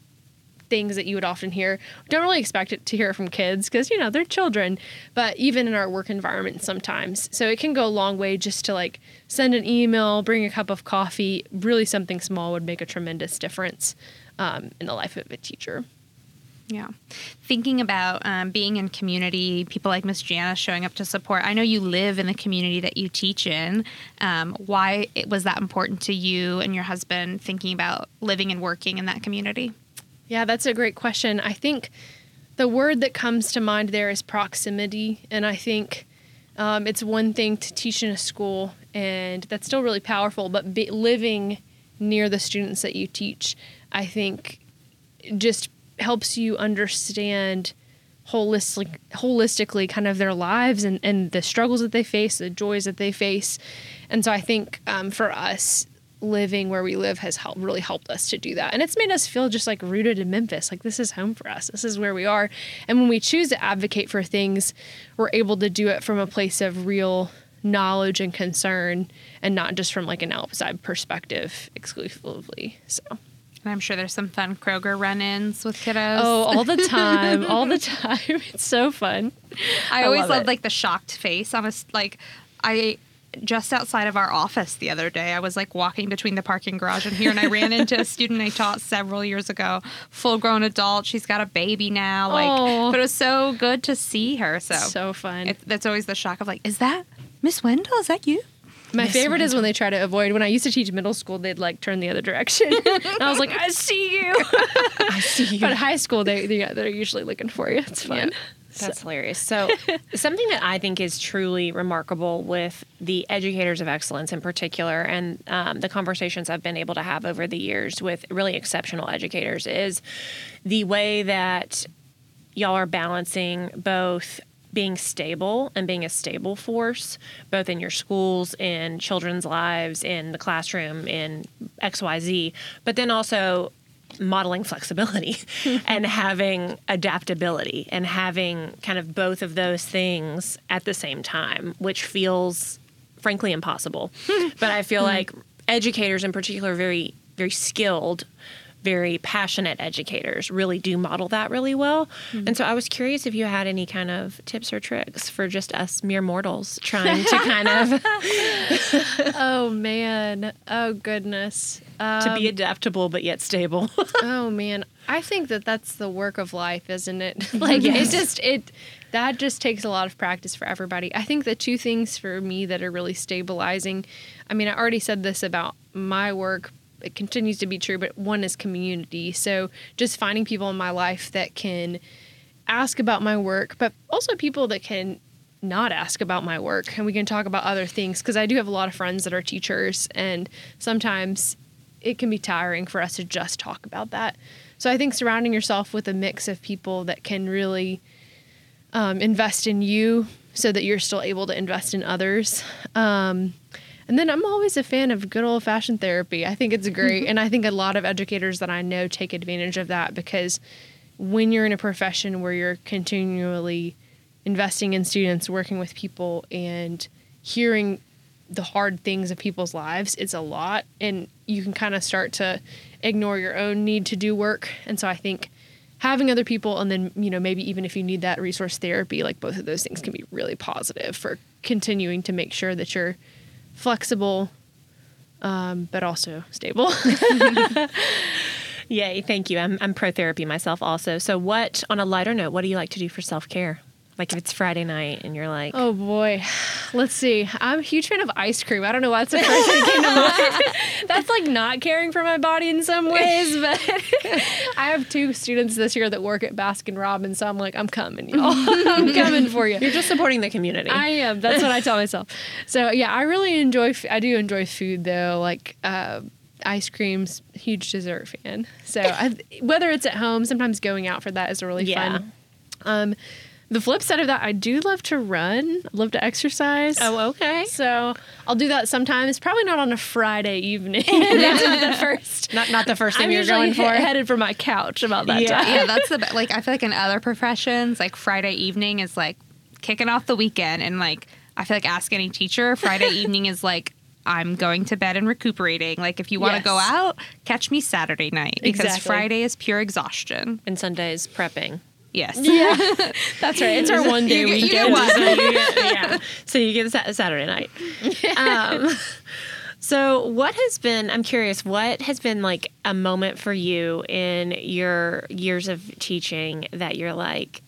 things that you would often hear. Don't really expect it to hear from kids because, you know, they're children, but even in our work environment sometimes. So it can go a long way just to like send an email, bring a cup of coffee. Really something small would make a tremendous difference um, in the life of a teacher. Yeah. Thinking about um, being in community, people like Miss Janice showing up to support. I know you live in the community that you teach in. Um, why it, was that important to you and your husband thinking about living and working in that community? Yeah, that's a great question. I think the word that comes to mind there is proximity. And I think um, it's one thing to teach in a school, and that's still really powerful, but be, living near the students that you teach, I think just helps you understand holistic, holistically kind of their lives and, and the struggles that they face, the joys that they face. And so I think um, for us, living where we live has helped really helped us to do that. And it's made us feel just like rooted in memphis like this is home for us. This is where we are. And when we choose to advocate for things we're able to do it from a place of real knowledge and concern and not just from like an outside perspective exclusively so. And I'm sure there's some fun Kroger run-ins with kiddos. oh all the [LAUGHS] time all the time. It's so fun. I always love love like the shocked face on a like I just outside of our office the other day. I was like walking between the parking garage and here, and I ran into a student I taught several years ago, full grown adult. She's got a baby now. Like, Aw. but it was so good to see her. So, So fun. it, that's always the shock of like, is that Miss Wendell? Is that you? My favorite is when they try to avoid. When I used to teach middle school, they'd like turn the other direction. [LAUGHS] and I was like, I see you. [LAUGHS] I see you. But high school, they, they they're usually looking for you. It's fun. That's hilarious. So, [LAUGHS] something that I think is truly remarkable with the educators of excellence in particular, and um, the conversations I've been able to have over the years with really exceptional educators, is the way that y'all are balancing both being stable and being a stable force, both in your schools, in children's lives, in the classroom, in XYZ, but then also modeling flexibility [LAUGHS] and having adaptability and having kind of both of those things at the same time, which feels frankly impossible. [LAUGHS] but I feel mm-hmm. like educators in particular are very, very skilled, very passionate educators really do model that really well. And so I was curious if you had any kind of tips or tricks for just us mere mortals trying to kind of [LAUGHS] [LAUGHS] Oh man. Oh goodness. to Um, be adaptable but yet stable. [LAUGHS] oh man. I think that that's the work of life, isn't it? like Yes. it just it that just takes a lot of practice for everybody. I think the two things for me that are really stabilizing. I mean, I already said this about my work. It continues to be true, but one is community. So just finding people in my life that can ask about my work, but also people that can not ask about my work and we can talk about other things because I do have a lot of friends that are teachers and sometimes it can be tiring for us to just talk about that. So I think surrounding yourself with a mix of people that can really um, invest in you so that you're still able to invest in others. Um, and then I'm always a fan of good old fashioned therapy. I think it's great. Mm-hmm. and I think a lot of educators that I know take advantage of that because when you're in a profession where you're continually investing in students, working with people, and hearing the hard things of people's lives, it's a lot. And you can kind of start to ignore your own need to do work. And so I think having other people and then, you know, maybe even if you need that resource therapy, like both of those things can be really positive for continuing to make sure that you're flexible, um, but also stable. [LAUGHS] Yay, thank you. I'm, I'm pro therapy myself also. So, what, on a lighter note, what do you like to do for self care? Like if it's Friday night and you're like, Oh boy. Let's see. I'm a huge fan of ice cream. I don't know why that's the first thing that came to mind. [LAUGHS] That's like not caring for my body in some ways, [LAUGHS] but [LAUGHS] I have two students this year that work at Baskin Robbins, so I'm like, I'm coming, y'all. I'm coming for you. you're just supporting the community. I am. That's what I tell myself. So yeah, I really enjoy. f- I do enjoy food though, like uh, ice creams. Huge dessert fan. So I, whether it's at home, sometimes going out for that is a really Yeah. fun. Um, the flip side of that, I do love to run. Love to exercise. oh, okay. So I'll do that sometimes. Probably not on a Friday evening. That's [LAUGHS] not the first. Not not the first thing I'm you're usually going for. headed for my couch about that Yeah. time. yeah, [LAUGHS] that's the be- like I feel like in other professions, like Friday evening is like kicking off the weekend, and like I feel like ask any teacher, Friday [LAUGHS] evening is like I'm going to bed and recuperating. Like if you want to go out, catch me Saturday night because Exactly. Friday is pure exhaustion. and Sunday is prepping. Yes. Yeah, [LAUGHS] that's right. It's our one day You get- you weekend. so you get, [LAUGHS] yeah. So you get Sa- Saturday night. [LAUGHS] Um, so what has been? I'm curious. What has been like a moment for you in your years of teaching that you're like,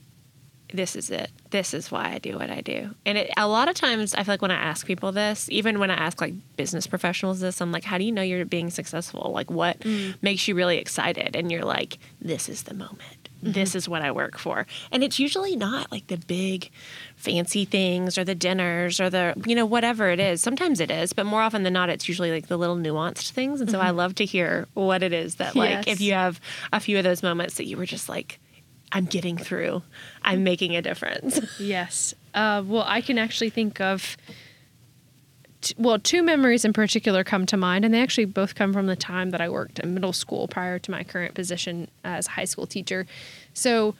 this is it. This is why I do what I do. And it, a lot of times, I feel like when I ask people this, even when I ask like business professionals this, I'm like, how do you know you're being successful? Like, what makes you really excited? And you're like, this is the moment. Mm-hmm. This is what I work for. And it's usually not like the big fancy things or the dinners or the, you know, whatever it is. Sometimes it is, but more often than not, it's usually like the little nuanced things. And so I mm-hmm. love to hear what it is that, like, Yes. if you have a few of those moments that you were just like, I'm getting through. I'm mm-hmm. making a difference. [LAUGHS] Yes. Uh, well, I can actually think of, well, two memories in particular come to mind, and they actually both come from the time that I worked in middle school prior to my current position as a high school teacher. So,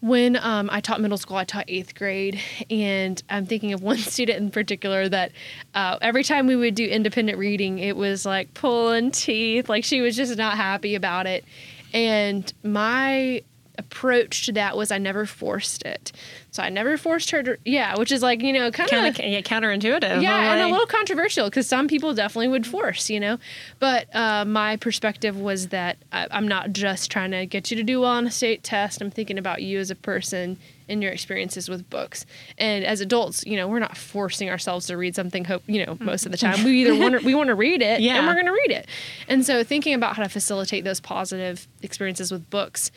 when um, I taught middle school, I taught eighth grade, and I'm thinking of [LAUGHS] one student in particular that uh, every time we would do independent reading, it was like pulling teeth. Like she was just not happy about it. And my approach to that was I never forced it. So I never forced her to, yeah, which is like, you know, kind of yeah, counterintuitive. yeah, and a little controversial because some people definitely would force, you know. But uh, my perspective was that I, I'm not just trying to get you to do well on a state test. I'm thinking about you as a person and your experiences with books. And as adults, you know, we're not forcing ourselves to read something. Hope you know, most of the time we either want to, we want to read it, [LAUGHS] Yeah. and we're going to read it. And so thinking about how to facilitate those positive experiences with books.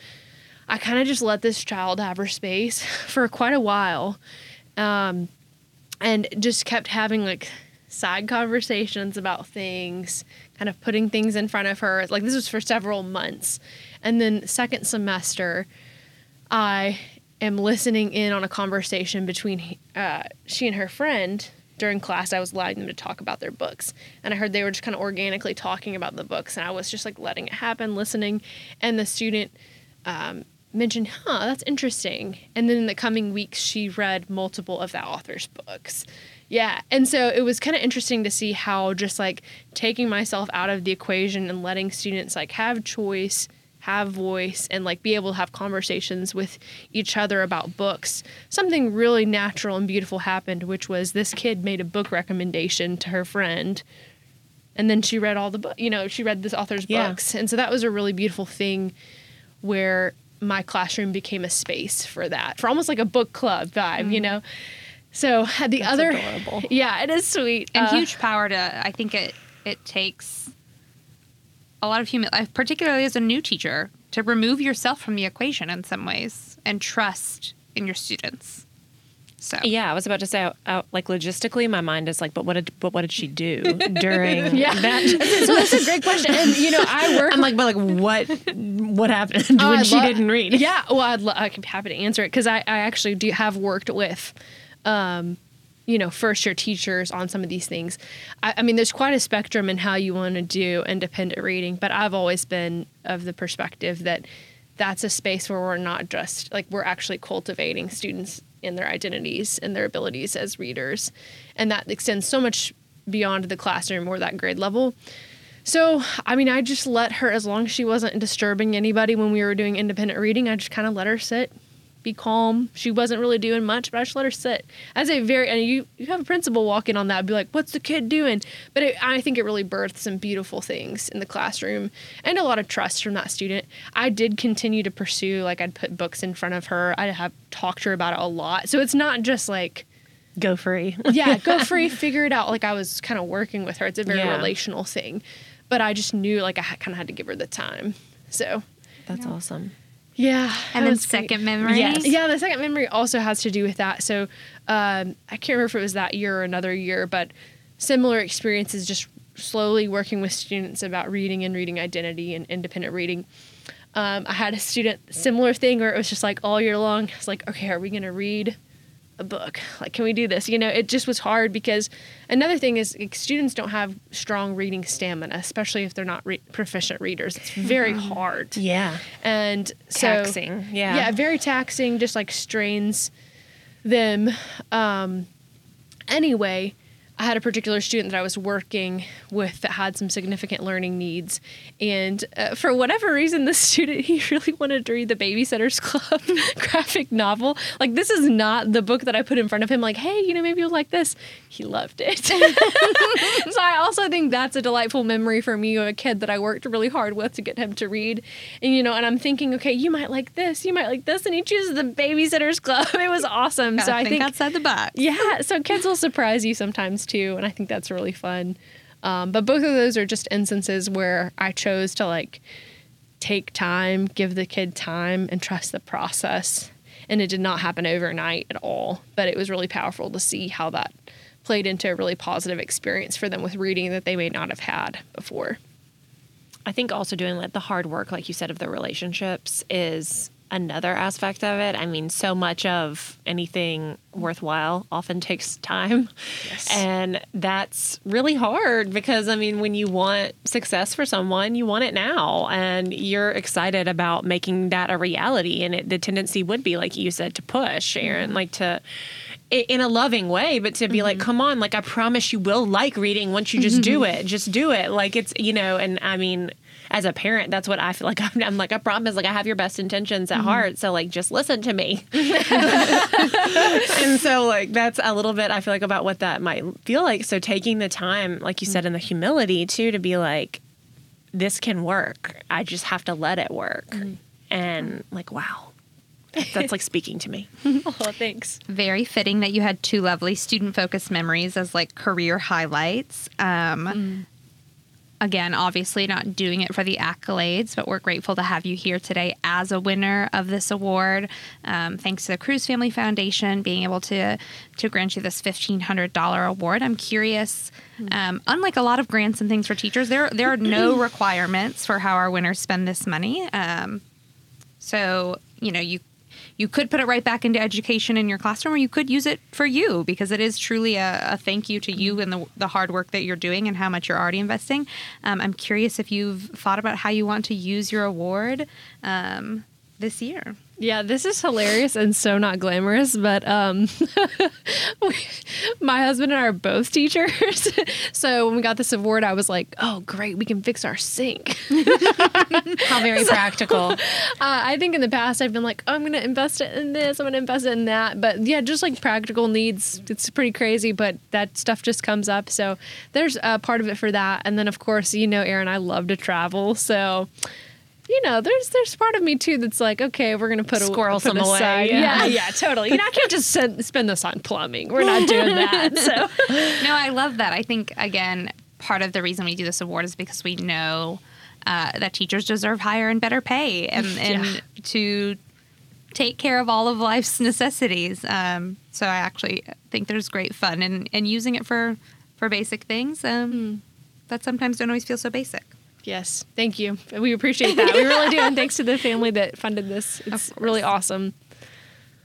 I kind of just let this child have her space [LAUGHS] for quite a while. Um, and just kept having like side conversations about things, kind of putting things in front of her. Like this was for several months. And then second semester, I am listening in on a conversation between uh, she and her friend during class. I was allowing them to talk about their books, and I heard they were just kind of organically talking about the books, and I was just like letting it happen, listening. And the student um, mentioned, "Huh, that's interesting." And then in the coming weeks, she read multiple of that author's books. Yeah, and so it was kind of interesting to see how just like taking myself out of the equation and letting students like have choice have voice and like be able to have conversations with each other about books something really natural and beautiful happened which was this kid made a book recommendation to her friend and then she read all the book you know she read this author's Yeah. books and so that was a really beautiful thing where my classroom became a space for that for almost like a book club vibe you know? So the other adorable. [LAUGHS] yeah it is sweet. And Uh, huge power to i think it it takes a lot of human particularly as a new teacher to remove yourself from the equation in some ways and trust in your students so Yeah, I was about to say, like logistically, my mind is like, but what did, but what did she do [LAUGHS] during yeah that? [LAUGHS] so that's a great question and you know i work I'm like, but like, what, what happened Oh, when I'd she lo- didn't read? Yeah, well, I'd lo- I'd be happy to answer it because I, I actually do have worked with, um, you know, first year teachers on some of these things. I, I mean, there's quite a spectrum in how you want to do independent reading, but I've always been of the perspective that that's a space where we're not just like we're actually cultivating students in their identities and their abilities as readers, and that extends so much beyond the classroom or that grade level. So, I mean, I just let her, as long as she wasn't disturbing anybody when we were doing independent reading, I just kind of let her sit, be calm. She wasn't really doing much, but I just let her sit. As a very, and you, you have a principal walk in on that, be like, what's the kid doing? But it, I think it really birthed some beautiful things in the classroom and a lot of trust from that student. I did continue to pursue, like, I'd put books in front of her, I'd have talked to her about it a lot. So it's not just like, Go free. [LAUGHS] yeah, go [LAUGHS] free, figure it out. Like I was kind of working with her. It's a very Yeah. relational thing, but I just knew like I kind of had to give her the time. So That's awesome. Yeah, and then second memory Yes. Yeah, the second memory also has to do with that. So um, I can't remember if it was that year or another year, but similar experiences just slowly working with students about reading and reading identity and independent reading. Um, I had a student similar thing where it was just like all year long. It's like, okay, are we going to read a book? Like, can we do this? You know, it just was hard because another thing is like, students don't have strong reading stamina, especially if they're not re- proficient readers. It's very hard. Yeah. And so Taxing. Yeah. yeah, very taxing, just like strains them. Um, anyway, I had a particular student that I was working with that had some significant learning needs. And uh, for whatever reason, this [LAUGHS] student, he really wanted to read the Babysitter's Club [LAUGHS] graphic novel. Like, this is not the book that I put in front of him, like, hey, you know, maybe you'll like this. He loved it. [LAUGHS] so I also think that's a delightful memory for me of a kid that I worked really hard with to get him to read. And, you know, and I'm thinking, okay, you might like this, you might like this. And he chooses the Babysitter's Club. It was awesome. Gotta so I think outside the box yeah, so kids will surprise you sometimes too, and I think that's really fun. Um, but both of those are just instances where I chose to like take time, give the kid time, and trust the process. And it did not happen overnight at all, but it was really powerful to see how that played into a really positive experience for them with reading that they may not have had before. I think also doing like the hard work, like you said, of the relationships is another aspect of it. I mean, so much of anything worthwhile often takes time. Yes. And that's really hard because, I mean, when you want success for someone, you want it now and you're excited about making that a reality. And it, the tendency would be, like you said, to push, Erin, mm-hmm. like to in a loving way, but to be like, mm-hmm. come on, like I promise you will like reading once you just do mm-hmm. it. Just do it. Like it's, you know, and I mean, as a parent, that's what I feel [LAUGHS] like. I'm, I'm like, I promise, like I have your best intentions at mm-hmm. heart. So like, just listen to me. [LAUGHS] and so like that's a little bit I feel like about what that might feel like. So taking the time, like you said, in the humility too, to be like, this can work. I just have to let it work. And like, wow, that's like speaking to me. [LAUGHS] Oh, thanks. Very fitting that you had two lovely student focused memories as like career highlights. Um, Again, obviously not doing it for the accolades, but we're grateful to have you here today as a winner of this award. Um, thanks to the Cruz Family Foundation being able to to grant you this fifteen hundred dollar award. I'm curious. Um, unlike a lot of grants and things for teachers, there there are no [CLEARS THROAT] requirements for how our winners spend this money. Um, so, you know, you you could put it right back into education in your classroom or you could use it for you because it is truly a, a thank you to you and the, the hard work that you're doing and how much you're already investing. Um, I'm curious if you've thought about how you want to use your award um, this year. Yeah, this is hilarious and so not glamorous, but um, [LAUGHS] we, my husband and I are both teachers. [LAUGHS] so when we got this award, I was like, oh, great, we can fix our sink. [LAUGHS] How very practical. Uh, I think in the past I've been like, oh, I'm going to invest it in this, I'm going to invest it in that. But yeah, just like practical needs, it's pretty crazy, but that stuff just comes up. So there's a part of it for that. And then, of course, you know, Erin, I love to travel. So. You know, there's there's part of me too that's like, okay, we're gonna put a Squirrel put some away, aside. yeah. Yeah, yeah, [LAUGHS] totally. You know, I can't just send, spend this on plumbing. We're not doing [LAUGHS] that. So no, I love that. I think, again, part of the reason we do this award is because we know uh, that teachers deserve higher and better pay and, [LAUGHS] and Yeah. to take care of all of life's necessities. Um, so I actually think there's great fun in, in using it for, for basic things um, that sometimes don't always feel so basic. Yes, thank you. We appreciate that. We really do, and thanks to the family that funded this. It's really awesome.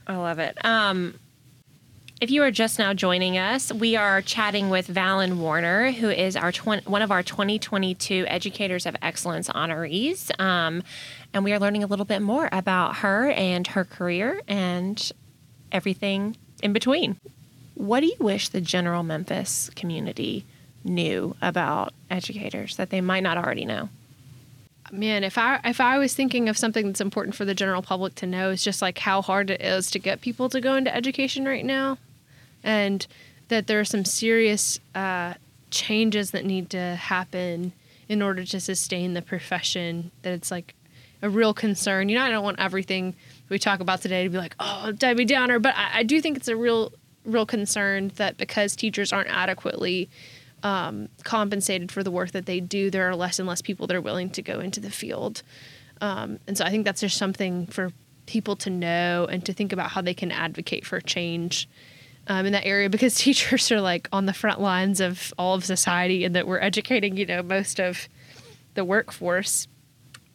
I love it. Um, if you are just now joining us, we are chatting with Valen Warner, who is our twen- one of our 2022 Educators of Excellence honorees. Um, and we are learning a little bit more about her and her career and everything in between. What do you wish the general Memphis community knew about educators that they might not already know? Man, if I if I was thinking of something that's important for the general public to know, is just like how hard it is to get people to go into education right now, and that there are some serious uh, changes that need to happen in order to sustain the profession. That it's like a real concern. You know, I don't want everything we talk about today to be like, oh, Debbie Downer, but I, I do think it's a real real concern that because teachers aren't adequately um, compensated for the work that they do, there are less and less people that are willing to go into the field. Um, and so I think that's just something for people to know and to think about how they can advocate for change um, in that area [LAUGHS] because teachers are like on the front lines of all of society and that we're educating, you know, most of the workforce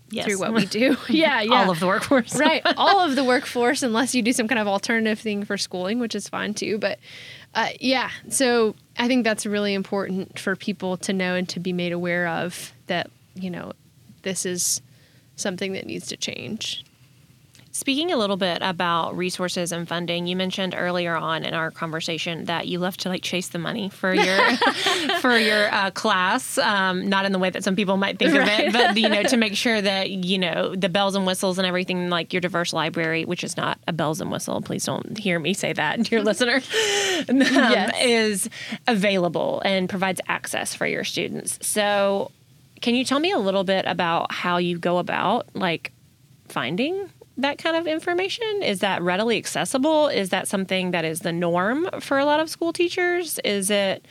Yes. through what we do. [LAUGHS] [LAUGHS] yeah, yeah. All of the workforce. right. All of the workforce, unless you do some kind of alternative thing for schooling, which is fine too. But uh, yeah, so I think that's really important for people to know and to be made aware of that, you know, this is something that needs to change. Speaking a little bit about resources and funding, you mentioned earlier on in our conversation that you love to like chase the money for [LAUGHS] your for your uh, class, um, not in the way that some people might think of it, but you know to [LAUGHS] make sure that you know the bells and whistles and everything like your diverse library, which is not a bells and whistle. Please don't hear me say that, dear [LAUGHS] listener, um, is available and provides access for your students. So, can you tell me a little bit about how you go about like finding that kind of information? Is that readily accessible? Is that something that is the norm for a lot of school teachers? Is it,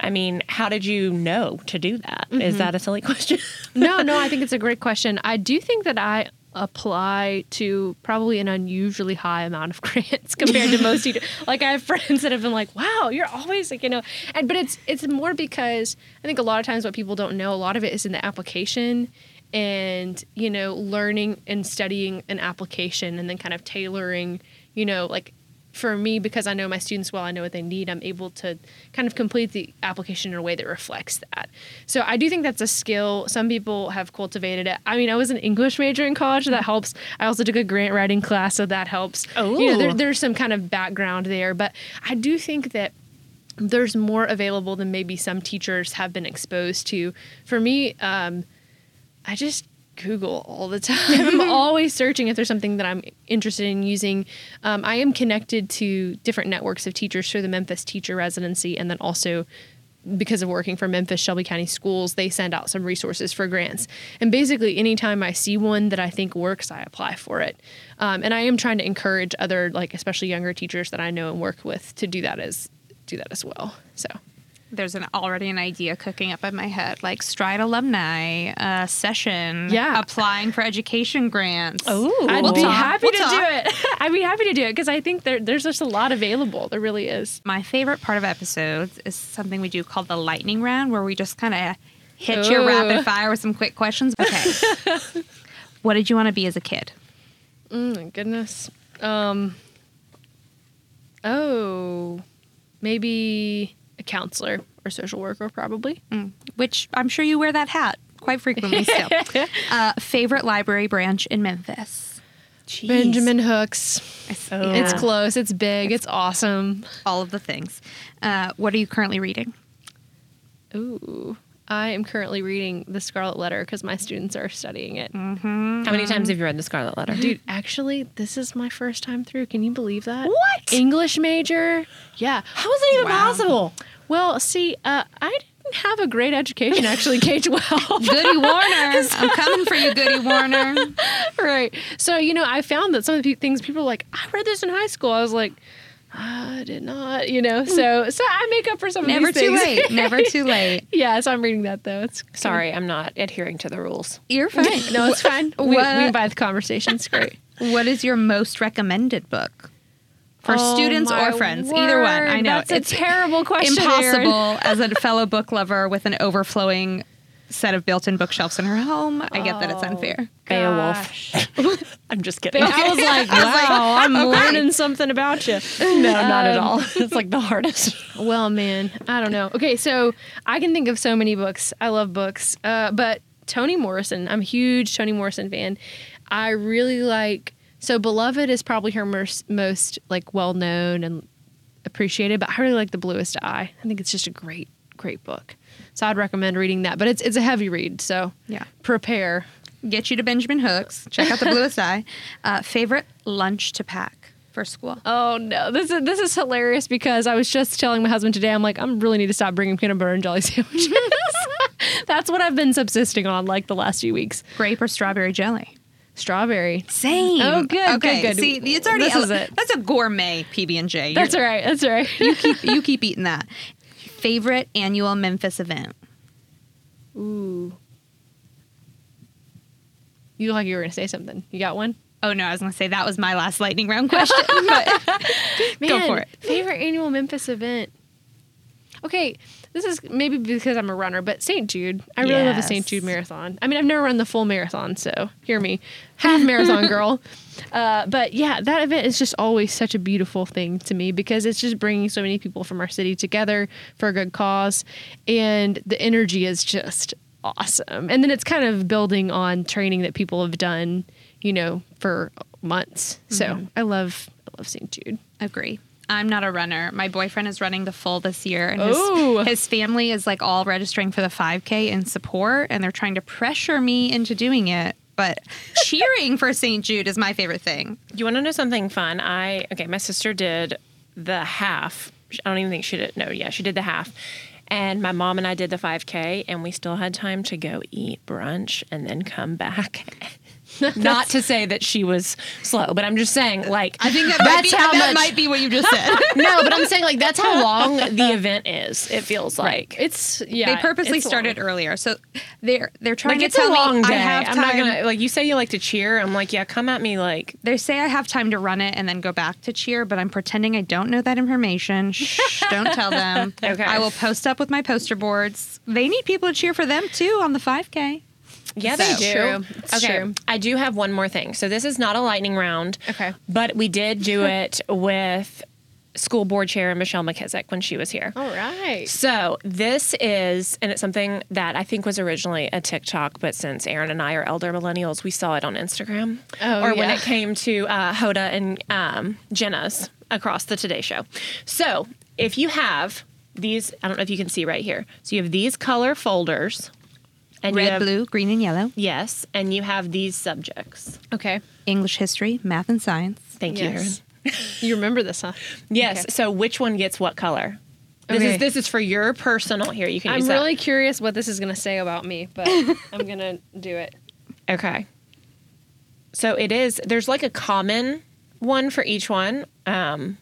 I mean, how did you know to do that? Is that a mm-hmm. silly [LAUGHS] question? no, no, I think it's a great question. I do think that I apply to probably an unusually high amount of [LAUGHS] grants compared to most teachers. [LAUGHS] Like I have friends that have been like, "Wow, you're always like, you know," and but it's it's more because I think a lot of times what people don't know, a lot of it is in the application and you know learning and studying an application and then kind of tailoring you know like for me because i know my students well i know what they need i'm able to kind of complete the application in a way that reflects that. So i do think that's a skill. Some people have cultivated it. I mean i was an english major in college so that helps. I also took a grant writing class so that helps. You know there, there's some kind of background there but i do think that there's more available than maybe some teachers have been exposed to. For me um, I just Google all the time. I'm [LAUGHS] always searching if there's something that I'm interested in using. Um, I am connected to different networks of teachers through the Memphis Teacher Residency, and then also because of working for Memphis Shelby County Schools, they send out some resources for grants. And basically, anytime I see one that I think works, I apply for it. Um, and I am trying to encourage other, like especially younger teachers that I know and work with, to do that as do that as well. So There's an already an idea cooking up in my head, like Stride alumni uh, session. Yeah. applying for education grants. Oh, I'd We'll be talk. happy We'll to talk. do it. [LAUGHS] I'd be happy to do it because I think there, there's just a lot available. There really is. My favorite part of episodes is something we do called the lightning round, where we just kind of hit you Ooh. rapid fire with some quick questions. Okay. [LAUGHS] what did you want to be as a kid? Oh my goodness. Um. Oh, maybe a counselor or social worker, probably. Which I'm sure you wear that hat quite frequently [LAUGHS] still. uh, favorite library branch in Memphis? Jeez. Benjamin Hooks. Oh. It's close. It's big. It's awesome. All of the things. Uh, what are you currently reading? Ooh. I am currently reading The Scarlet Letter because my students are studying it. How many times have you read The Scarlet Letter? Dude, actually, this is my first time through. Can you believe that? What? English major? Yeah. How is that even Wow. possible? Well, see, uh, I didn't have a great education actually, [LAUGHS] K 12. Goody Warner. [LAUGHS] I'm coming for you, Goody Warner. right. So, you know, I found that some of the things people were like, I read this in high school. I was like, I did not, you know. So, so I make up for some Never of these too things. late. Never too [LAUGHS] late. yeah, so I'm reading that though. It's Sorry, I'm not adhering to the rules. You're fine. no, it's fine. We, we What- invite the conversation. It's great. What is your most recommended book? For Oh, students or friends, either one. I know that's a terrible question, Impossible [LAUGHS] as a fellow book lover with an overflowing set of built-in bookshelves in her home. I get that it's unfair. Beowulf. [LAUGHS] I'm just kidding. I was like, wow, I'm learning something about you. [LAUGHS] no, not at all. It's like the hardest. Well, man, I don't know. Okay, so I can think of so many books. I love books, uh, but Toni Morrison. I'm a huge Toni Morrison fan. I really like. So, Beloved is probably her most, most like well known and appreciated, but I really like The Bluest Eye. I think it's just a great, great book. So, I'd recommend reading that. But it's it's a heavy read, so Yeah. prepare. Get you to Benjamin Hooks. Check out the Bluest Eye. [LAUGHS] Uh, favorite lunch to pack for school. Oh no, this is this is hilarious because I was just telling my husband today. I'm like, I really need to stop bringing peanut butter and jelly [LAUGHS] sandwiches. [LAUGHS] That's what I've been subsisting on like the last few weeks. Grape or strawberry jelly? Strawberry. Same. Oh, good, Okay. good, good. See, it's already This is it. That's a gourmet PB and J. That's all right. That's all right. You keep [LAUGHS] you keep eating that. Favorite annual Memphis event. Ooh. You look like you were gonna say something. You got one? Oh no, I was going to say that was my last lightning round question. [LAUGHS] but Go for it. Favorite annual Memphis event. Okay, this is maybe because I'm a runner, but St. Jude. I really love the St. Jude marathon. I mean, I've never run the full marathon, so hear me, half marathon [LAUGHS] girl. Uh, but yeah, that event is just always such a beautiful thing to me because it's just bringing so many people from our city together for a good cause, and the energy is just awesome. And then it's kind of building on training that people have done, you know, for months. So Mm-hmm. I love I love St. Jude. Agree. I'm not a runner. My boyfriend is running the full this year, and his, his family is like all registering for the 5K in support, and they're trying to pressure me into doing it. But [LAUGHS] cheering for St. Jude is my favorite thing. You want to know something fun? I okay. My sister did the half. I don't even think she did. No, yeah, she did the half. And my mom and I did the 5K, and we still had time to go eat brunch and then come back. [LAUGHS] [LAUGHS] Not to say that she was slow, but I'm just saying, like, I think that that's might be, how that much. might be what you just said. [LAUGHS] no, but I'm saying, like, that's how [LAUGHS] long the event is. It feels like. It's yeah. they purposely started long. earlier, so they're they're trying Like to it's tell a long me day. I have I'm time. not gonna like you say you like to cheer. I'm like, yeah, come at me like They say I have time to run it and then go back to cheer, but I'm pretending I don't know that information. Shh, don't tell them. Okay. I will post up with my poster boards. They need people to cheer for them too on the 5K. Yeah, So- they do. true. Okay, true. I do have one more thing. So this is not a lightning round. Okay. But we did do [LAUGHS] it with school board chair Michelle McKissack when she was here. All right. So this is, and it's something that I think was originally a TikTok, but since Erin and I are elder millennials, we saw it on Instagram. Oh, or when it came to uh, Hoda and um, Jenna's across the Today Show. So if you have these, I don't know if you can see right here. So you have these color folders. And Red, have, blue, green, and yellow. Yes, and you have these subjects. Okay. English, history, math, and science. Thank you, Yes. [LAUGHS] you remember this, huh? Yes. Okay. So which one gets what color? This Okay. is this is for your personal. Here, you can I'm use that. really curious what this is going to say about me, but [LAUGHS] I'm going to do it. Okay. So it is. There's like a common one for each one. Um,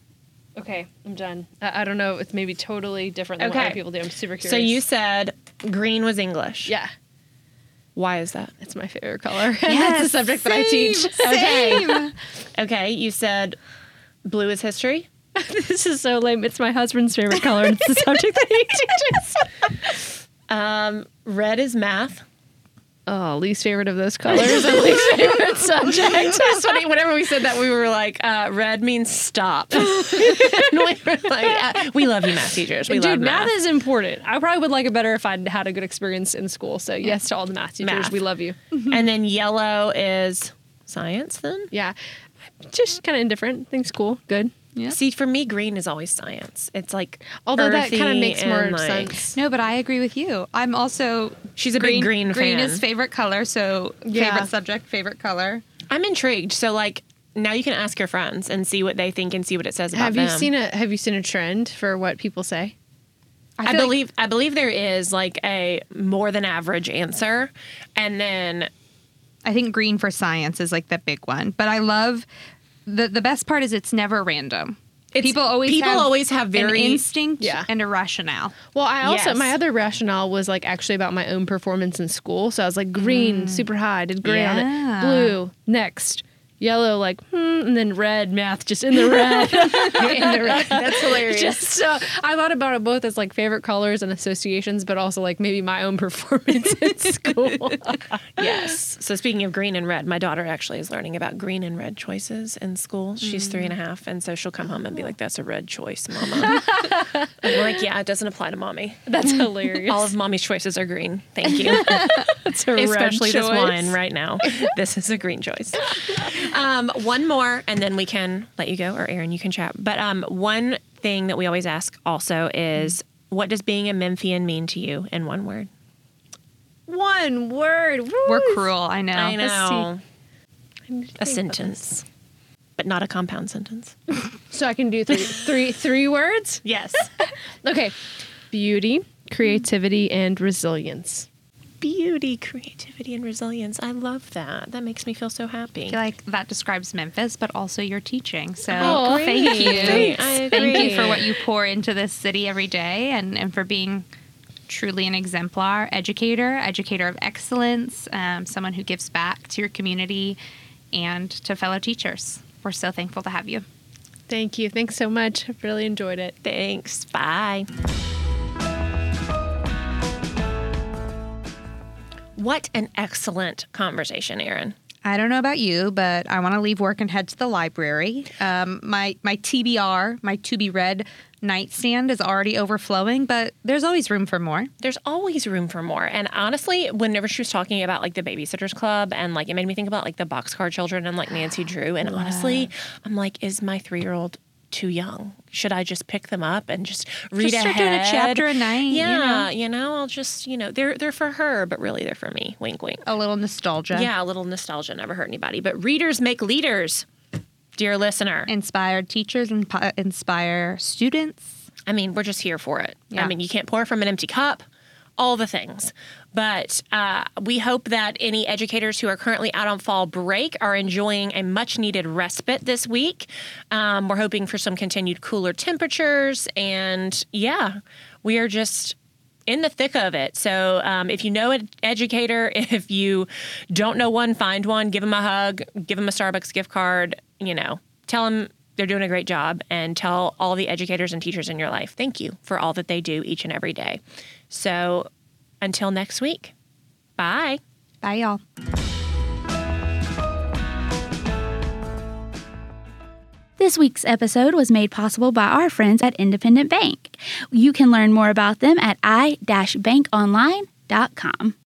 Okay, I'm done. I, I don't know. It's maybe totally different than what other people do. I'm super curious. so you said green was English. yeah, Why is that? it's my favorite color. [LAUGHS] That's the subject that I teach. Same. [LAUGHS] Okay. You said blue is history. [LAUGHS] this is so lame. It's my husband's favorite color. and It's the subject that he teaches. Um, red is math. Oh, least favorite of those [LAUGHS] colors and least favorite [LAUGHS] subject. It's funny. Whenever we said that, we were like, uh, red means stop. [LAUGHS] and we were like, uh, we love you, math teachers. We Dude, love math. math. is important. I probably would like it better if I'd had a good experience in school. So yes to all the math teachers. Math. We love you. and then yellow is science. Then Yeah, just kind of indifferent. Things cool, good. Yeah. see, for me, green is always science. It's like Although that kind of makes more like- sense. No, but I agree with you. I'm also She's a big green Green fan. is favorite color, so Yeah. favorite subject, favorite color. I'm intrigued. So like now you can ask your friends and see what they think and see what it says about Have you them. seen a Have you seen a trend for what people say? I, feel like- believe I believe there is like a more than average answer, and then I think green for science is like the big one. But I love the the best part is it's never random. It's- people always people have always have an very- instinct Yeah. and a rationale. Well, I also Yes. my other rationale was like actually about my own performance in school. So I was like green, mm. super high, did great on it. Blue, next. Yellow, like hmm, and then red, math, just in the red. [LAUGHS] in the red. [LAUGHS] that's hilarious. Just so I thought about it both as like favorite colors and associations, but also like maybe my own [LAUGHS] performance in school. yes. So speaking of green and red, my daughter actually is learning about green and red choices in school. She's three and a half, and so she'll come home and be like, "That's a red choice, Mama." we're like, "Yeah, it doesn't apply to mommy. That's hilarious. All of mommy's choices are green. Thank you." It's a red especially this wine right now. this is a green choice. Um, one more, and then we can let you go, or Erin, you can chat. But um, one thing that we always ask also is, what does being a Memphian mean to you in one word? One word. Woo. We're cruel, I know. I know. I need to A sentence, but not a compound sentence. [LAUGHS] So I can do three, three, three words. Yes. [LAUGHS] Okay. Beauty, creativity, and resilience. Beauty, creativity, and resilience. I love that. That makes me feel so happy. I feel like that describes Memphis, but also your teaching. So Oh, thank you. Thank you for what you pour into this city every day and, and for being truly an exemplar educator, educator of excellence, um, someone who gives back to your community and to fellow teachers. We're so thankful to have you. Thank you. Thanks so much. I've really enjoyed it. Thanks. Bye. What an excellent conversation, Erin. I don't know about you, but I want to leave work and head to the library. Um, my my TBR, my to be read nightstand is already overflowing, but there's always room for more. There's always room for more. And honestly, whenever she was talking about like the babysitters club and like it made me think about like the boxcar children and like Nancy Drew. And honestly, I'm like, is my three year old too young? Should I just pick them up and just read Just start doing a chapter a night, you Yeah, you know? I'll just you know they're they're for her, but really they're for me. Wink, wink. A little nostalgia. Yeah, a little nostalgia never hurt anybody. But readers make leaders, dear listener. Inspired teachers and po- inspire students. I mean, we're just here for it. I mean, you can't pour from an empty cup, all the things. But uh, we hope that any educators who are currently out on fall break are enjoying a much needed respite this week. Um, we're hoping for some continued cooler temperatures. And yeah, we are just in the thick of it. So um, if you know an educator, [LAUGHS] if you don't know one, find one, give them a hug, give them a Starbucks gift card, you know, tell them they're doing a great job and tell all the educators and teachers in your life thank you for all that they do each and every day. So until next week, bye. Bye, y'all. This week's episode was made possible by our friends at Independent Bank. You can learn more about them at i-bankonline.com.